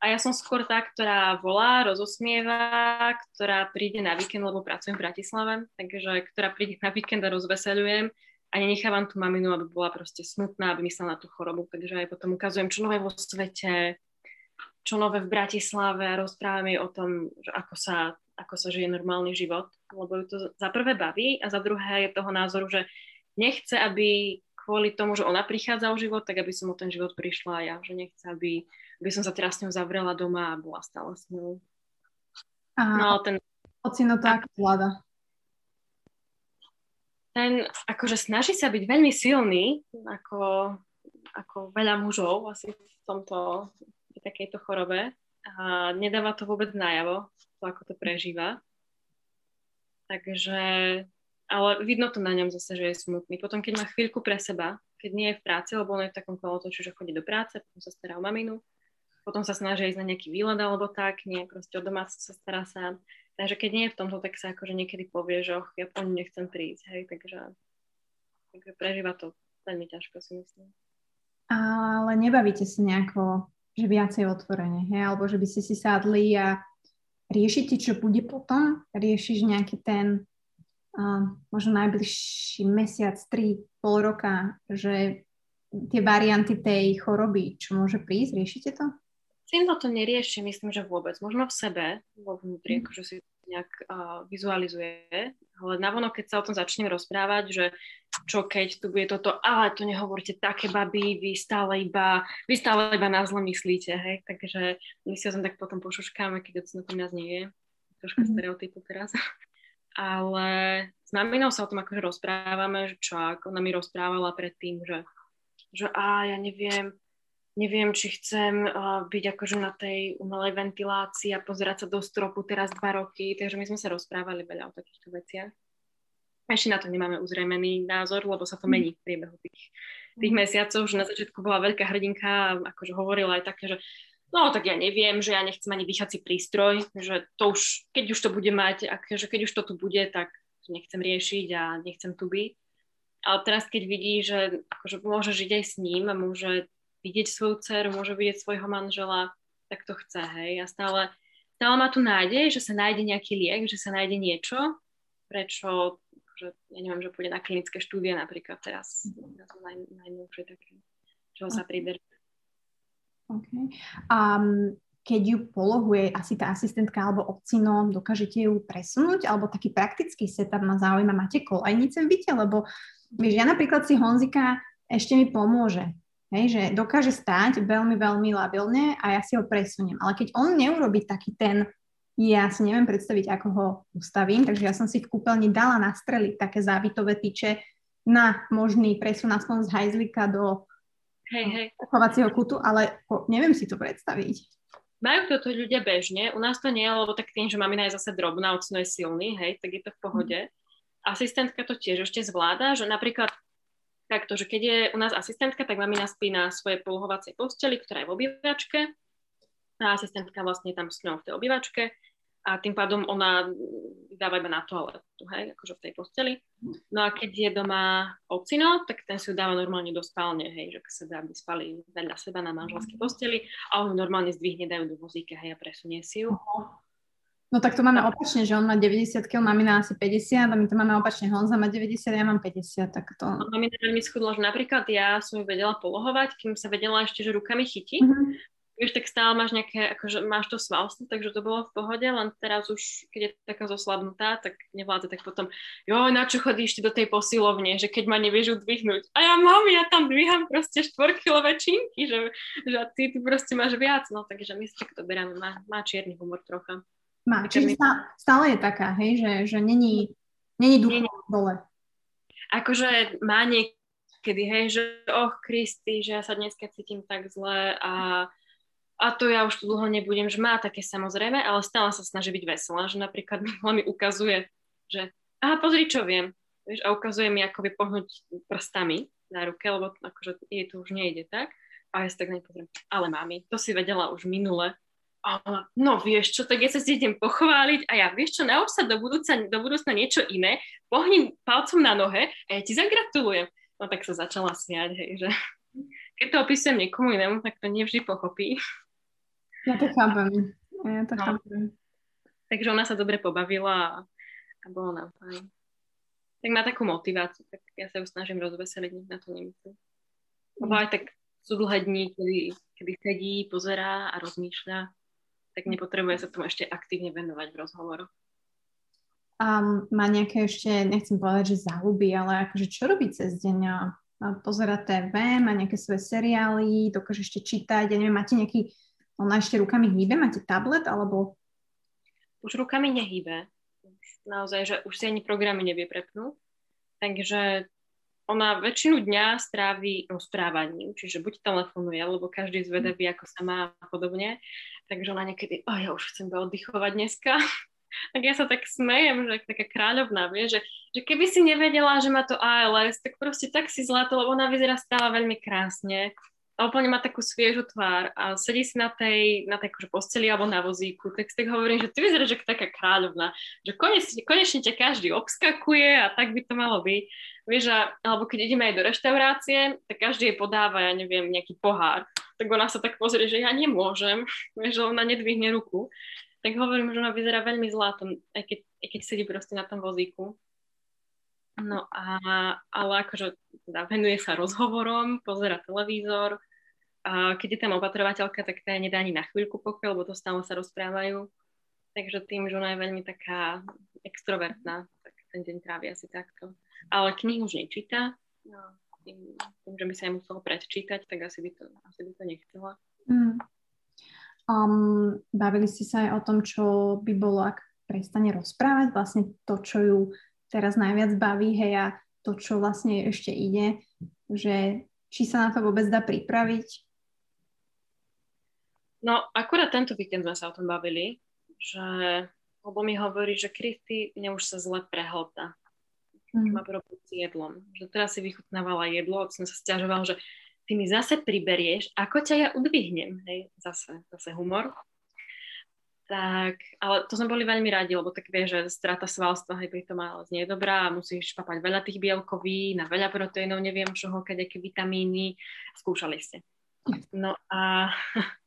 A ja som skôr tá, ktorá volá, rozosmieva, ktorá príde na víkend, lebo pracujem v Bratislave, takže ktorá príde na víkend a rozveseľujem a nenechávam tú maminu, aby bola proste smutná, aby myslela na tú chorobu, takže aj potom ukazujem, čo nové vo svete, čo nové v Bratislave a rozprávam jej o tom, že ako sa, ako sa žije normálny život, lebo ju to za prvé baví a za druhé je toho názoru, že nechce, aby kvôli tomu, že ona prichádza o život, tak aby som o ten život prišla a ja, že nechce, aby by som sa teraz s ňou zavrela doma a bola stále s ňou. Aha. No, ten... Ocino to ako vláda? Ten akože snaží sa byť veľmi silný, ako, ako veľa mužov asi v tomto, v takejto chorobe a nedáva to vôbec najavo, to ako to prežíva. Takže, ale vidno to na ňom zase, že je smutný. Potom, keď má chvíľku pre seba, keď nie je v práci, lebo on je v takom kolotoču, že chodí do práce, potom sa stará o maminu, potom sa snaží ísť na nejaký výlet alebo tak, nie, proste o doma sa stará sám. Takže keď nie je v tomto, tak sa akože niekedy povie, že och, ja po nechcem prísť, hej, takže, takže prežíva to veľmi ťažko si myslím. Ale nebavíte sa nejako, že viacej otvorene, hej, alebo že by ste si sadli a riešite, čo bude potom? Riešiš nejaký ten možno najbližší mesiac, tri, pol roka, že tie varianty tej choroby, čo môže prísť, riešite to? týmto to nerieši, myslím, že vôbec. Možno v sebe, vo vnútri, mm. akože si nejak uh, vizualizuje, ale navonok, keď sa o tom začnem rozprávať, že čo keď tu bude toto, ale to nehovorte také baby, vy stále iba, vy stále iba na zle myslíte, hej, takže my si o tom tak potom pošuškáme, keď to na tom nás nie je, troška mm. stereotypu teraz, ale s maminou sa o tom akože rozprávame, že čo, ako ona mi rozprávala predtým, že, že a ja neviem, neviem, či chcem uh, byť akože na tej umelej ventilácii a pozerať sa do stropu teraz dva roky, takže my sme sa rozprávali veľa o takýchto veciach. Ešte na to nemáme uzrejmený názor, lebo sa to mhm. mení v priebehu tých, tých mesiacov, že na začiatku bola veľká hrdinka a akože hovorila aj také, že no tak ja neviem, že ja nechcem ani dýchací prístroj, že to už, keď už to bude mať, akože keď už to tu bude, tak nechcem riešiť a nechcem tu byť. Ale teraz, keď vidí, že akože môže žiť aj s ním a môže vidieť svoju dceru, môže vidieť svojho manžela, tak to chce, hej. A stále, stále má tu nádej, že sa nájde nejaký liek, že sa nájde niečo, prečo, že ja neviem, že pôjde na klinické štúdie napríklad teraz, teraz naj, najnovšie také, čo sa príberie. Okay. Um, keď ju polohuje asi tá asistentka alebo obcino, dokážete ju presunúť? Alebo taký praktický setup ma zaujíma, máte kolejnice v byte? Lebo vieš, ja napríklad si Honzika ešte mi pomôže. Hej, že dokáže stáť veľmi, veľmi labilne a ja si ho presuniem. Ale keď on neurobi taký ten, ja si neviem predstaviť, ako ho ustavím, takže ja som si v kúpeľni dala nastreliť také závitové tyče na možný presun aspoň z hajzlika do hej, hej. chovacieho kutu, ale neviem si to predstaviť. Majú toto ľudia bežne, u nás to nie, lebo tak tým, že mamina je zase drobná, ocno je silný, hej, tak je to v pohode. Mm. Asistentka to tiež ešte zvláda, že napríklad takto, že keď je u nás asistentka, tak mamina spí na svojej polohovacej posteli, ktorá je v obývačke. A asistentka vlastne tam s ňou v tej obývačke. A tým pádom ona dáva iba na toaletu, hej, akože v tej posteli. No a keď je doma ocino, tak ten si ju dáva normálne do spálne, hej, že sa dá, aby spali vedľa seba na manželskej posteli a on ju normálne zdvihne, dajú do vozíka, hej, a presunie si ju. No tak to máme opačne, že on má 90 kg, mamina asi 50 a my to máme opačne. Honza má 90, ja mám 50, tak to... Mamina veľmi schudla, že napríklad ja som ju vedela polohovať, kým sa vedela ešte, že rukami chytiť. Mm-hmm vieš, tak stále máš nejaké, akože máš to svalstvo, takže to bolo v pohode, len teraz už, keď je taká zoslabnutá, tak nevládze, tak potom, jo, na čo chodíš ty do tej posilovne, že keď ma nevieš udvihnúť. A ja mám, ja tam dvíham proste štvorkilové činky, že, že ty, ty proste máš viac, no takže my si to beráme, má, má čierny humor trocha. Má, čiže stále, stále je taká, hej, že, že není, není duch dole. Akože má niekedy, hej, že och, Kristy, že ja sa dneska cítim tak zle a a to ja už tu dlho nebudem, že má také samozrejme, ale stále sa snaží byť veselá, že napríklad *laughs* mi ukazuje, že aha, pozri, čo viem, vieš, a ukazuje mi, ako pohnúť prstami na ruke, lebo akože jej to už nejde tak. A ja si tak nepozriem, ale mami, to si vedela už minule. A no vieš čo, tak ja sa si idem pochváliť a ja, vieš čo, nauč sa do, budúca, do budúcna niečo iné, pohni palcom na nohe a ja ti zagratulujem. No tak sa začala smiať, hej, že *laughs* keď to opisujem niekomu inému, tak to nevždy pochopí. Ja to chápem. Ja to no. chápem. Takže ona sa dobre pobavila a, a bolo nám fajn. Tak má takú motiváciu, tak ja sa ju snažím rozveseliť, nech na to nemyslím. Lebo aj tak sú dlhé dní, kedy, kedy sedí, pozerá a rozmýšľa, tak nepotrebuje sa tomu ešte aktívne venovať v rozhovoroch. A má nejaké ešte, nechcem povedať, že záľuby, ale akože čo robí cez deň? Pozera TV, má nejaké svoje seriály, dokáže ešte čítať, ja neviem, máte nejaký ona ešte rukami hýbe? Máte tablet alebo... Už rukami nehýbe. Naozaj, že už si ani programy nevie prepnúť. Takže ona väčšinu dňa strávi rozprávaním, čiže buď telefonuje, lebo každý zvedavý, ako sa má a podobne. Takže ona niekedy, oh, ja už chcem oddychovať dneska. *laughs* tak ja sa tak smejem, že taká kráľovná, vie, že, že keby si nevedela, že má to ALS, tak proste tak si zlato, lebo ona vyzerá stále veľmi krásne a úplne má takú sviežu tvár a sedí si na tej, na tej akože posteli alebo na vozíku, tak si tak hovorím, že ty vyzeráš ako taká kráľovna, že konečne, konečne ťa každý obskakuje a tak by to malo byť. Vieš, a, alebo keď ideme aj do reštaurácie, tak každý jej podáva, ja neviem, nejaký pohár. Tak ona sa tak pozrie, že ja nemôžem, vieš, že ona nedvihne ruku. Tak hovorím, že ona vyzerá veľmi zlatom, aj keď, aj keď sedí proste na tom vozíku. No a, ale akože teda venuje sa rozhovorom, pozera televízor, a keď je tam opatrovateľka, tak tá nedá ani na chvíľku pokoj, lebo to stále sa rozprávajú. Takže tým, že ona je veľmi taká extrovertná, tak ten deň trávi asi takto. Ale knihu už nečíta, no, tým, tým, že by sa jej muselo predčítať, tak asi by to, asi by to nechcela. Mm. Um, bavili ste sa aj o tom, čo by bolo, ak prestane rozprávať, vlastne to, čo ju teraz najviac baví, hej, a to, čo vlastne ešte ide, že či sa na to vôbec dá pripraviť, No, akurát tento víkend sme sa o tom bavili, že lebo mi hovorí, že Kristy mne už sa zle prehlta. Mm. Má problém s jedlom. Že teraz si vychutnávala jedlo, od som sa stiažoval, že ty mi zase priberieš, ako ťa ja udvihnem. Hej, zase, zase humor. Tak, ale to sme boli veľmi radi, lebo tak vie, že strata svalstva, hej, pri tom ale nie je dobrá a musíš papať veľa tých bielkovín a veľa proteínov, neviem čoho, aké vitamíny. Skúšali ste. No a *laughs*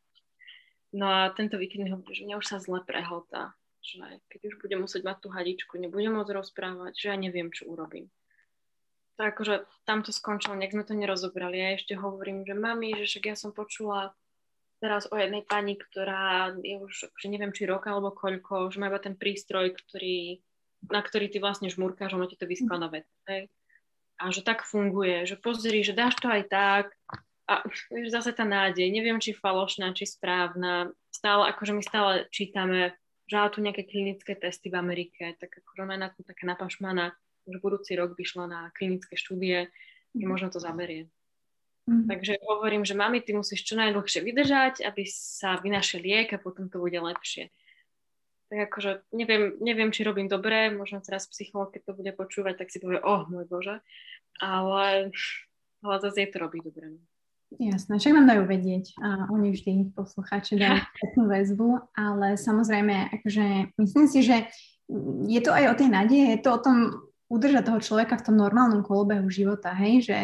No a tento víkend hovorí, že mňa už sa zle prehltá, že keď už budem musieť mať tú hadičku, nebudem môcť rozprávať, že ja neviem, čo urobím. Tak akože tam to skončilo, nejak sme to nerozobrali. Ja ešte hovorím, že mami, že však ja som počula teraz o jednej pani, ktorá je už, akože neviem, či rok alebo koľko, že má iba ten prístroj, ktorý, na ktorý ty vlastne žmurkáš, ono ti to vysklada vec. A že tak funguje, že pozri, že dáš to aj tak, a vieš, zase tá nádej, neviem, či falošná, či správna, stále, akože my stále čítame, že tu nejaké klinické testy v Amerike, tak akože ona je na to taká napašmaná, že budúci rok by šla na klinické štúdie, mm. možno to zaberie. Mm. Takže hovorím, že mami, ty musíš čo najdlhšie vydržať, aby sa vynašiel liek a potom to bude lepšie. Tak akože neviem, neviem, či robím dobre, možno teraz psycholog, keď to bude počúvať, tak si povie, oh môj Bože, ale, ale zase je to robí dobre. Jasné, však nám dajú vedieť a oni vždy poslucháči dajú *laughs* takú väzbu, ale samozrejme, akože myslím si, že je to aj o tej nádeje, je to o tom udržať toho človeka v tom normálnom kolobehu života, hej, že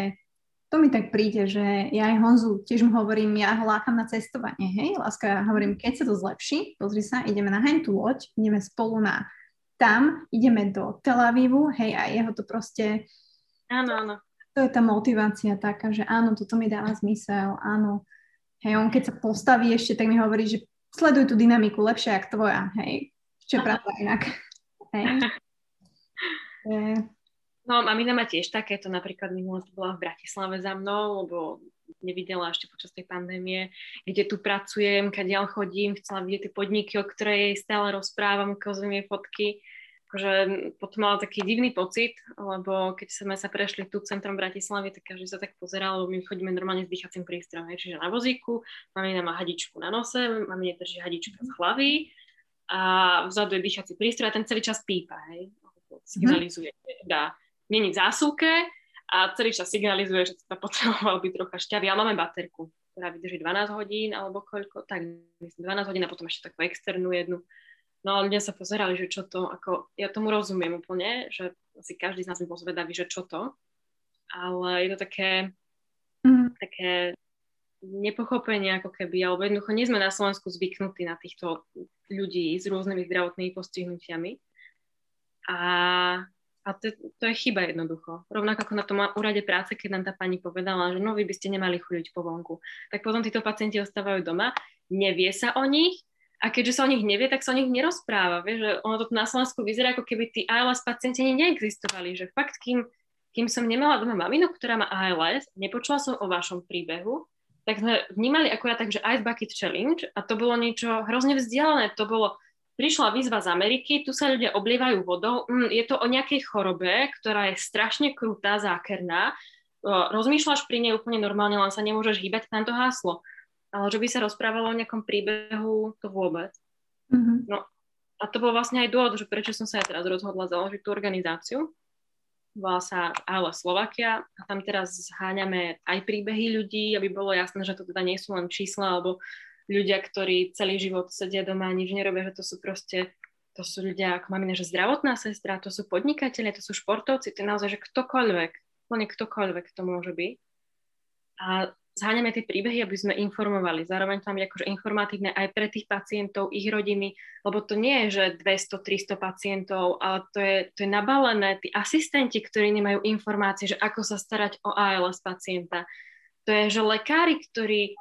to mi tak príde, že ja aj Honzu tiež mu hovorím, ja ho lákam na cestovanie, hej, láska, ja hovorím, keď sa to zlepší, pozri sa, ideme na tú loď, ideme spolu na tam, ideme do Tel Avivu, hej, a jeho to proste... Áno, áno to je tá motivácia taká, že áno, toto mi dáva zmysel, áno. Hej, on keď sa postaví ešte, tak mi hovorí, že sleduj tú dynamiku lepšie ako tvoja, hej. Čo je pravda inak. Hej. *laughs* No, mamina má tiež takéto, napríklad minulé bola v Bratislave za mnou, lebo nevidela ešte počas tej pandémie, kde tu pracujem, kadiaľ chodím, chcela vidieť tie podniky, o ktorej jej stále rozprávam, ukazujem jej fotky akože potom mala taký divný pocit, lebo keď sme sa prešli tu centrom Bratislavy, tak každý sa tak pozeral, lebo my chodíme normálne s dýchacím prístrojom, čiže na vozíku, mamina má hadičku na nose, mamine drží hadička z hlavy a vzadu je dýchací prístroj a ten celý čas pípa, hej, signalizuje, dá. V zásuvke a celý čas signalizuje, že sa potreboval byť trocha šťavý, ale máme baterku, ktorá vydrží 12 hodín alebo koľko, tak myslím 12 hodín a potom ešte takú externú jednu No a ľudia sa pozerali, že čo to, ako, ja tomu rozumiem úplne, že asi každý z nás by bol zvedavý, že čo to, ale je to také, mm. také nepochopenie ako keby, alebo jednoducho nie sme na Slovensku zvyknutí na týchto ľudí s rôznymi zdravotnými postihnutiami. A, a to, to je chyba jednoducho. Rovnako ako na tom úrade práce, keď nám tá pani povedala, že no vy by ste nemali chodiť po vonku. Tak potom títo pacienti ostávajú doma, nevie sa o nich, a keďže sa o nich nevie, tak sa o nich nerozpráva. Vieš, že ono to na Slovensku vyzerá, ako keby tí ALS pacienti neexistovali. Že fakt, kým, kým som nemala doma maminu, ktorá má ALS, nepočula som o vašom príbehu, tak sme vnímali akurát tak, že Ice Bucket Challenge a to bolo niečo hrozne vzdialené. To bolo, prišla výzva z Ameriky, tu sa ľudia oblievajú vodou, mm, je to o nejakej chorobe, ktorá je strašne krutá, zákerná, rozmýšľaš pri nej úplne normálne, len sa nemôžeš hýbať, tam to háslo ale že by sa rozprávalo o nejakom príbehu, to vôbec. Mm-hmm. No a to bol vlastne aj dôvod, že prečo som sa aj teraz rozhodla založiť tú organizáciu. Volá sa ALA Slovakia a tam teraz zháňame aj príbehy ľudí, aby bolo jasné, že to teda nie sú len čísla alebo ľudia, ktorí celý život sedia doma a nič nerobia, že to sú proste to sú ľudia, ako máme, že zdravotná sestra, to sú podnikatelia, to sú športovci, to je naozaj, že ktokoľvek, úplne ktokoľvek to môže byť. A zháňame tie príbehy, aby sme informovali. Zároveň tam je akože informatívne aj pre tých pacientov, ich rodiny, lebo to nie je, že 200-300 pacientov, ale to je, to je nabalené, tí asistenti, ktorí nemajú informácie, že ako sa starať o ALS pacienta. To je, že lekári, ktorí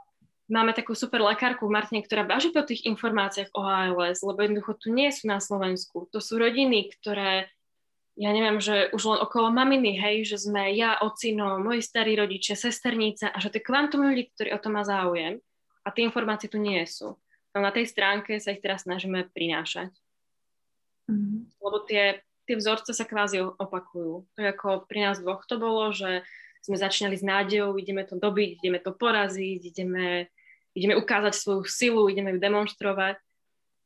máme takú super lekárku v Martine, ktorá baží po tých informáciách o ALS, lebo jednoducho tu nie sú na Slovensku. To sú rodiny, ktoré ja neviem, že už len okolo maminy, hej, že sme ja, ocino, moji starí rodičia, sesternica a že to je kvantum ľudí, ktorí o to má záujem a tie informácie tu nie sú. No na tej stránke sa ich teraz snažíme prinášať. Mm-hmm. Lebo tie, tie vzorce sa kvázi opakujú. To je ako pri nás dvoch to bolo, že sme začínali s nádejou, ideme to dobiť, ideme to poraziť, ideme, ideme ukázať svoju silu, ideme ju demonstrovať,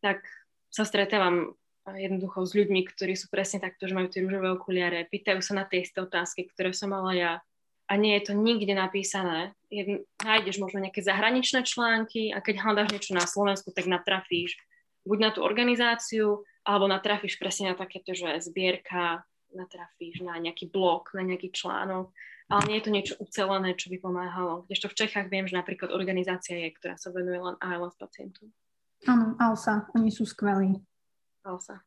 tak sa stretávam jednoducho s ľuďmi, ktorí sú presne takto, že majú tie rúžové okuliare, pýtajú sa na tie isté otázky, ktoré som mala ja. A nie je to nikde napísané. Jedn, nájdeš možno nejaké zahraničné články a keď hľadáš niečo na Slovensku, tak natrafíš buď na tú organizáciu, alebo natrafíš presne na takéto, že zbierka, natrafíš na nejaký blog, na nejaký článok, ale nie je to niečo ucelené, čo by pomáhalo. Kdežto v Čechách viem, že napríklad organizácia je, ktorá sa venuje len ALS pacientu. Áno, ALSA, oni sú skvelí. Sa.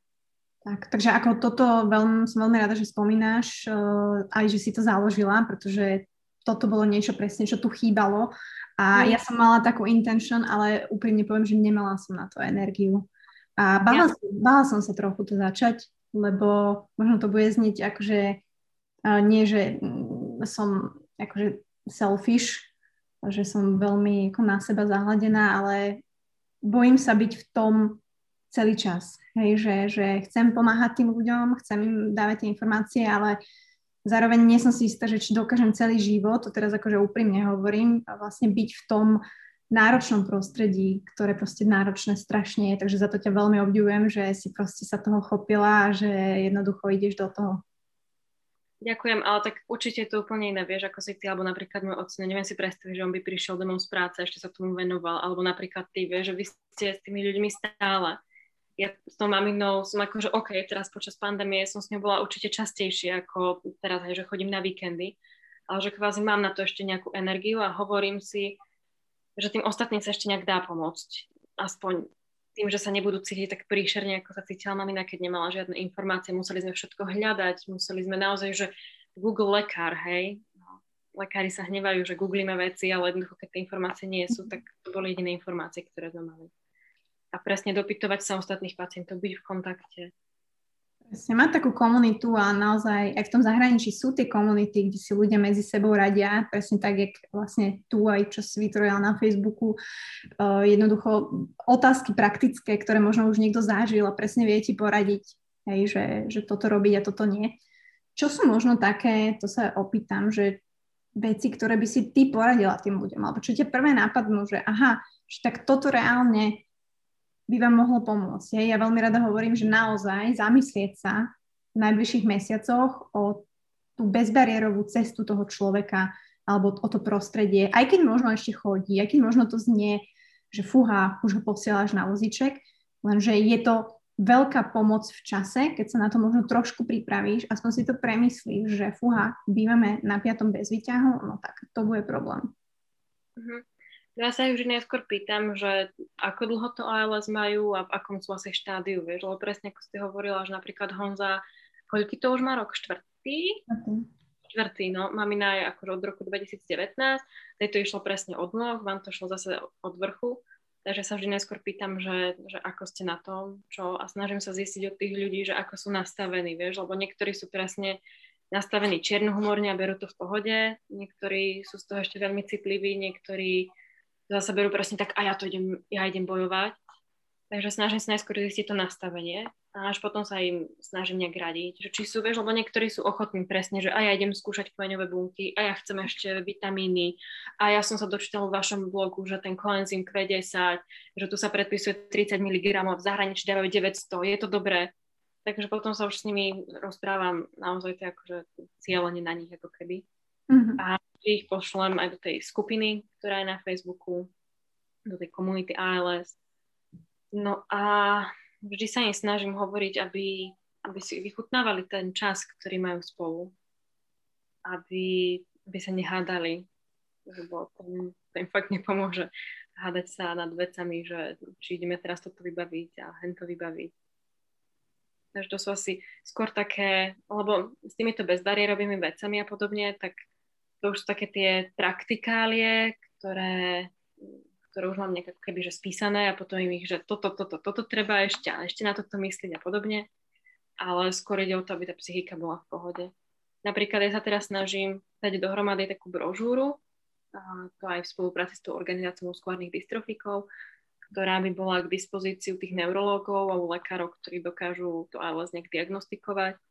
Tak, takže ako toto veľmi, som veľmi rada, že spomínaš, uh, aj že si to založila, pretože toto bolo niečo presne, čo tu chýbalo. A mm. ja som mala takú intention, ale úprimne poviem, že nemala som na to energiu. A bála, ja. som, bála som sa trochu to začať, lebo možno to bude znieť akože uh, nie, že mm, som akože selfish, že som veľmi ako na seba zahladená, ale bojím sa byť v tom celý čas. Hej, že, že chcem pomáhať tým ľuďom, chcem im dávať tie informácie, ale zároveň nie som si istá, že či dokážem celý život, to teraz akože úprimne hovorím, vlastne byť v tom náročnom prostredí, ktoré proste náročné strašne je, takže za to ťa veľmi obdivujem, že si proste sa toho chopila a že jednoducho ideš do toho. Ďakujem, ale tak určite je to úplne iné, vieš, ako si ty, alebo napríklad môj ocino, neviem si predstaviť, že on by prišiel domov z práce, ešte sa tomu venoval, alebo napríklad ty, vieš, že vy ste s tými ľuďmi stále. Ja s tou maminou som akože OK, teraz počas pandémie som s ňou bola určite častejšie ako teraz, hej, že chodím na víkendy, ale že kvázi mám na to ešte nejakú energiu a hovorím si, že tým ostatným sa ešte nejak dá pomôcť. Aspoň tým, že sa nebudú cítiť tak príšerne, ako sa cítila mamina, keď nemala žiadne informácie, museli sme všetko hľadať, museli sme naozaj, že Google lekár, hej, no, lekári sa hnevajú, že googlíme veci, ale jednoducho, keď tie informácie nie sú, tak to boli jediné informácie, ktoré sme mali. A presne dopytovať sa ostatných pacientov, byť v kontakte, Presne, mať takú komunitu a naozaj aj v tom zahraničí sú tie komunity, kde si ľudia medzi sebou radia, presne tak, jak vlastne tu aj čo si vytvorila na Facebooku, uh, jednoducho otázky praktické, ktoré možno už niekto zažil a presne vie ti poradiť, hej, že, že toto robiť a toto nie. Čo sú možno také, to sa opýtam, že veci, ktoré by si ty poradila tým ľuďom, alebo čo ťa prvé napadnú, že aha, že tak toto reálne by vám mohlo pomôcť. Je? Ja veľmi rada hovorím, že naozaj zamyslieť sa v najbližších mesiacoch o tú bezbariérovú cestu toho človeka alebo o to prostredie, aj keď možno ešte chodí, aj keď možno to znie, že fúha, už ho posielaš na voziček, lenže je to veľká pomoc v čase, keď sa na to možno trošku pripravíš, aspoň si to premyslíš, že fúha, bývame na piatom bez výťahu, no tak to bude problém. Uh-huh. Ja sa už neskôr pýtam, že ako dlho to ALS majú a v akom sú asi štádiu, vieš, lebo presne ako ste hovorila, že napríklad Honza, koľký to už má rok? Štvrtý? Uh-huh. Štvrtý, no. Mamina je akože od roku 2019, to išlo presne od nôh, vám to šlo zase od vrchu, takže sa vždy neskôr pýtam, že, že ako ste na tom, čo a snažím sa zistiť od tých ľudí, že ako sú nastavení, vieš, lebo niektorí sú presne nastavení čiernohumorne a berú to v pohode, niektorí sú z toho ešte veľmi citliví, niektorí zase berú presne tak, a ja to idem, ja idem bojovať. Takže snažím sa najskôr zistiť to nastavenie a až potom sa im snažím nejak radiť, že či sú, vieš, lebo niektorí sú ochotní presne, že a ja idem skúšať kmeňové bunky, a ja chcem ešte vitamíny, a ja som sa dočítal v vašom blogu, že ten koenzym Q10, že tu sa predpisuje 30 mg, v zahraničí dávajú 900, je to dobré. Takže potom sa už s nimi rozprávam naozaj to akože cieľene na nich ako keby. Mm-hmm. A ich pošlem aj do tej skupiny, ktorá je na Facebooku, do tej komunity ALS. No a vždy sa im snažím hovoriť, aby, aby si vychutnávali ten čas, ktorý majú spolu. Aby, aby sa nehádali, lebo to, to im fakt nepomôže hádať sa nad vecami, že či ideme teraz toto vybaviť a hento vybaviť. Takže to sú asi skôr také, lebo s týmito bezbariérovými vecami a podobne, tak to už sú také tie praktikálie, ktoré, ktoré už mám nejak keby že spísané a potom im ich, že toto, toto, toto treba ešte a ešte na toto myslieť a podobne. Ale skôr ide o to, aby tá psychika bola v pohode. Napríklad ja sa teraz snažím dať dohromady takú brožúru, to aj v spolupráci s tou organizáciou skôrnych dystrofikov, ktorá by bola k dispozícii tých neurológov alebo lekárov, ktorí dokážu to ALS nejak diagnostikovať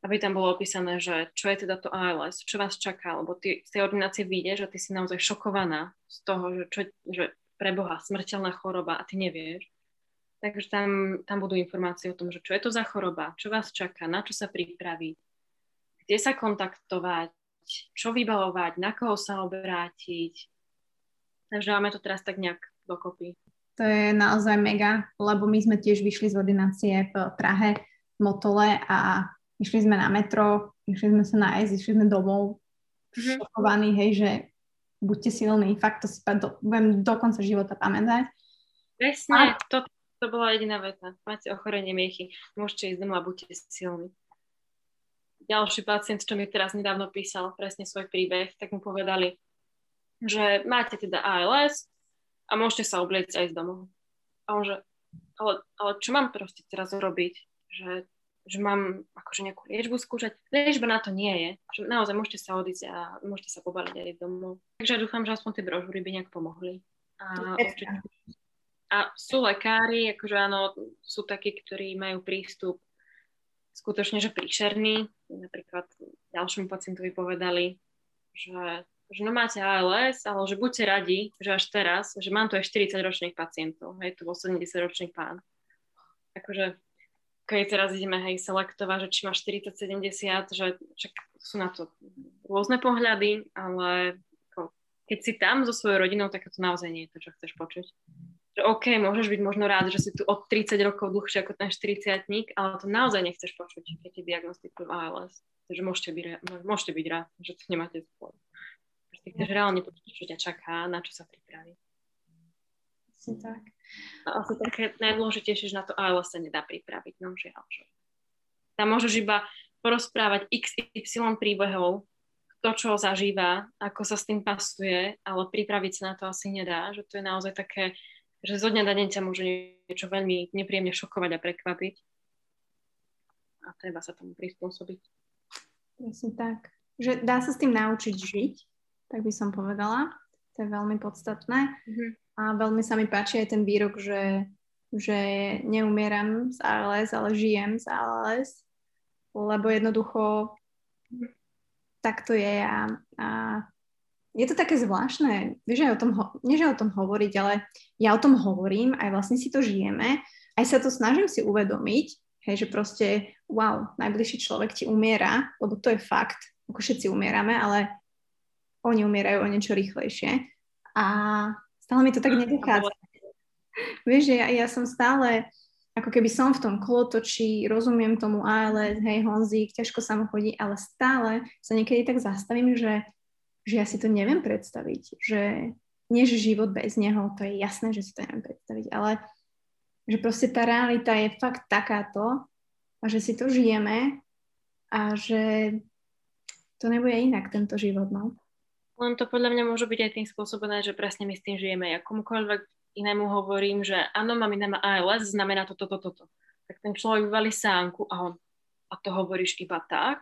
aby tam bolo opísané, že čo je teda to ALS, čo vás čaká, lebo ty z tej ordinácie vyjde, že ty si naozaj šokovaná z toho, že, čo, že preboha, smrteľná choroba a ty nevieš. Takže tam, tam budú informácie o tom, že čo je to za choroba, čo vás čaká, na čo sa pripraviť, kde sa kontaktovať, čo vybavovať, na koho sa obrátiť. Takže máme to teraz tak nejak dokopy. To je naozaj mega, lebo my sme tiež vyšli z ordinácie v Prahe, Motole a išli sme na metro, išli sme sa nájsť, išli sme domov, mm-hmm. šokovaní, hej, že buďte silní, fakt to si do, budem do konca života pamätať. Presne, a... to, to bola jediná veta. Máte ochorenie miechy, môžete ísť domov a buďte silní. Ďalší pacient, čo mi teraz nedávno písal presne svoj príbeh, tak mu povedali, že máte teda ALS a môžete sa obliecť aj z domov. A on že, ale, ale čo mám proste teraz robiť? Že že mám akože nejakú liečbu skúšať. Liečba na to nie je. Že naozaj môžete sa odísť a môžete sa pobaliť aj domov. Takže ja dúfam, že aspoň tie brožúry by nejak pomohli. A, určite, a sú lekári, akože áno, sú takí, ktorí majú prístup skutočne, že príšerný. Napríklad ďalšiemu pacientovi povedali, že, že no máte ALS, ale že buďte radi, že až teraz, že mám tu aj 40-ročných pacientov. Je to 80-ročný pán. Akože keď teraz ideme hej selektovať, že či máš 40-70, že však sú na to rôzne pohľady, ale keď si tam so svojou rodinou, tak to naozaj nie je to, čo chceš počuť. Že OK, môžeš byť možno rád, že si tu od 30 rokov dlhšie ako ten 40 ale to naozaj nechceš počuť, keď ti diagnostikujú ALS. Takže môžete byť, môžete byť rád, že to nemáte spolu. Proste chceš reálne počuť, čo ťa čaká, na čo sa pripraví. Asi tak. A asi také najdôležitejšie, že na to ALS sa nedá pripraviť, no žiaľ. Že... Tam môžeš iba porozprávať XY príbehov, to, čo zažíva, ako sa s tým pasuje, ale pripraviť sa na to asi nedá, že to je naozaj také, že zo dňa na deň sa môže niečo veľmi nepríjemne šokovať a prekvapiť. A treba sa tomu prispôsobiť. Presne tak. Že dá sa s tým naučiť žiť, tak by som povedala. To je veľmi podstatné. Mm-hmm. A veľmi sa mi páči aj ten výrok, že, že neumieram z ALS, ale žijem z ALS, lebo jednoducho tak to je a, a je to také zvláštne, aj o tom, nie že o tom hovoriť, ale ja o tom hovorím, aj vlastne si to žijeme, aj sa to snažím si uvedomiť, hej, že proste, wow, najbližší človek ti umiera, lebo to je fakt, ako všetci umierame, ale oni umierajú o niečo rýchlejšie. A stále mi to tak nedochádza. *laughs* Vieš, že ja, ja som stále, ako keby som v tom kolotočí, rozumiem tomu ALS, hej, Honzík, ťažko sa mu chodí, ale stále sa niekedy tak zastavím, že, že ja si to neviem predstaviť, že nie, že život bez neho, to je jasné, že si to neviem predstaviť, ale že proste tá realita je fakt takáto a že si to žijeme a že to nebude inak tento život, no. Len to podľa mňa môže byť aj tým spôsobené, že presne my s tým žijeme. Ja komukoľvek inému hovorím, že áno, mamina má ALS, znamená toto, toto, toto. Tak ten človek vyvalí sánku a on, a to hovoríš iba tak?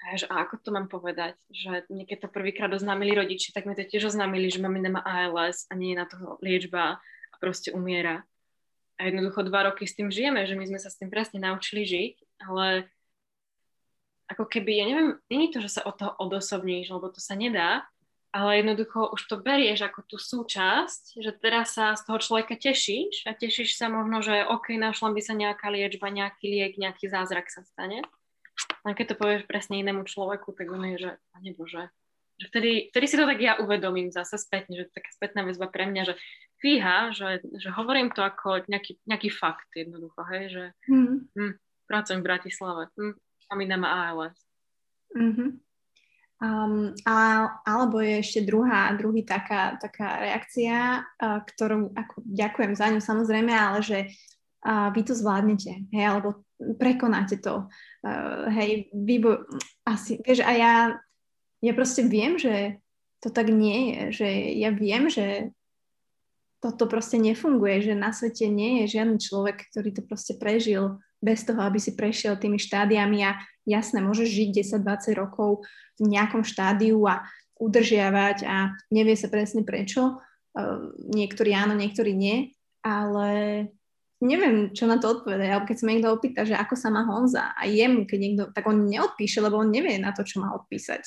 A, že, a ako to mám povedať? Že niekedy to prvýkrát oznámili rodiči, tak mi to tiež oznámili, že mamina má ALS a nie je na to liečba a proste umiera. A jednoducho dva roky s tým žijeme, že my sme sa s tým presne naučili žiť, ale ako keby, ja neviem, je to, že sa od toho odosobníš, lebo to sa nedá, ale jednoducho už to berieš ako tú súčasť, že teraz sa z toho človeka tešíš a tešíš sa možno, že OK, našla by sa nejaká liečba, nejaký liek, nejaký zázrak sa stane. A keď to povieš presne inému človeku, tak on je, že Pane Bože, že vtedy, vtedy si to tak ja uvedomím zase spätne, že taká spätná väzba pre mňa, že fíha, že, že hovorím to ako nejaký, nejaký fakt jednoducho, hej, že mm. hm, pracujem v Bratislave, hm, a mi má ALS. Mm-hmm. Um, a, alebo je ešte druhá, druhý taká, taká reakcia, uh, ktorú ako, ďakujem za ňu samozrejme, ale že uh, vy to zvládnete, hej, alebo prekonáte to. Uh, hej, výboj, asi, vieš, a ja, ja proste viem, že to tak nie je, že ja viem, že toto proste nefunguje, že na svete nie je žiadny človek, ktorý to proste prežil bez toho, aby si prešiel tými štádiami a jasné, môžeš žiť 10-20 rokov v nejakom štádiu a udržiavať a nevie sa presne prečo. Uh, niektorí áno, niektorí nie, ale neviem, čo na to odpovedať. Alebo keď sa ma niekto opýta, že ako sa má Honza a jemu, keď niekto, tak on neodpíše, lebo on nevie na to, čo má odpísať.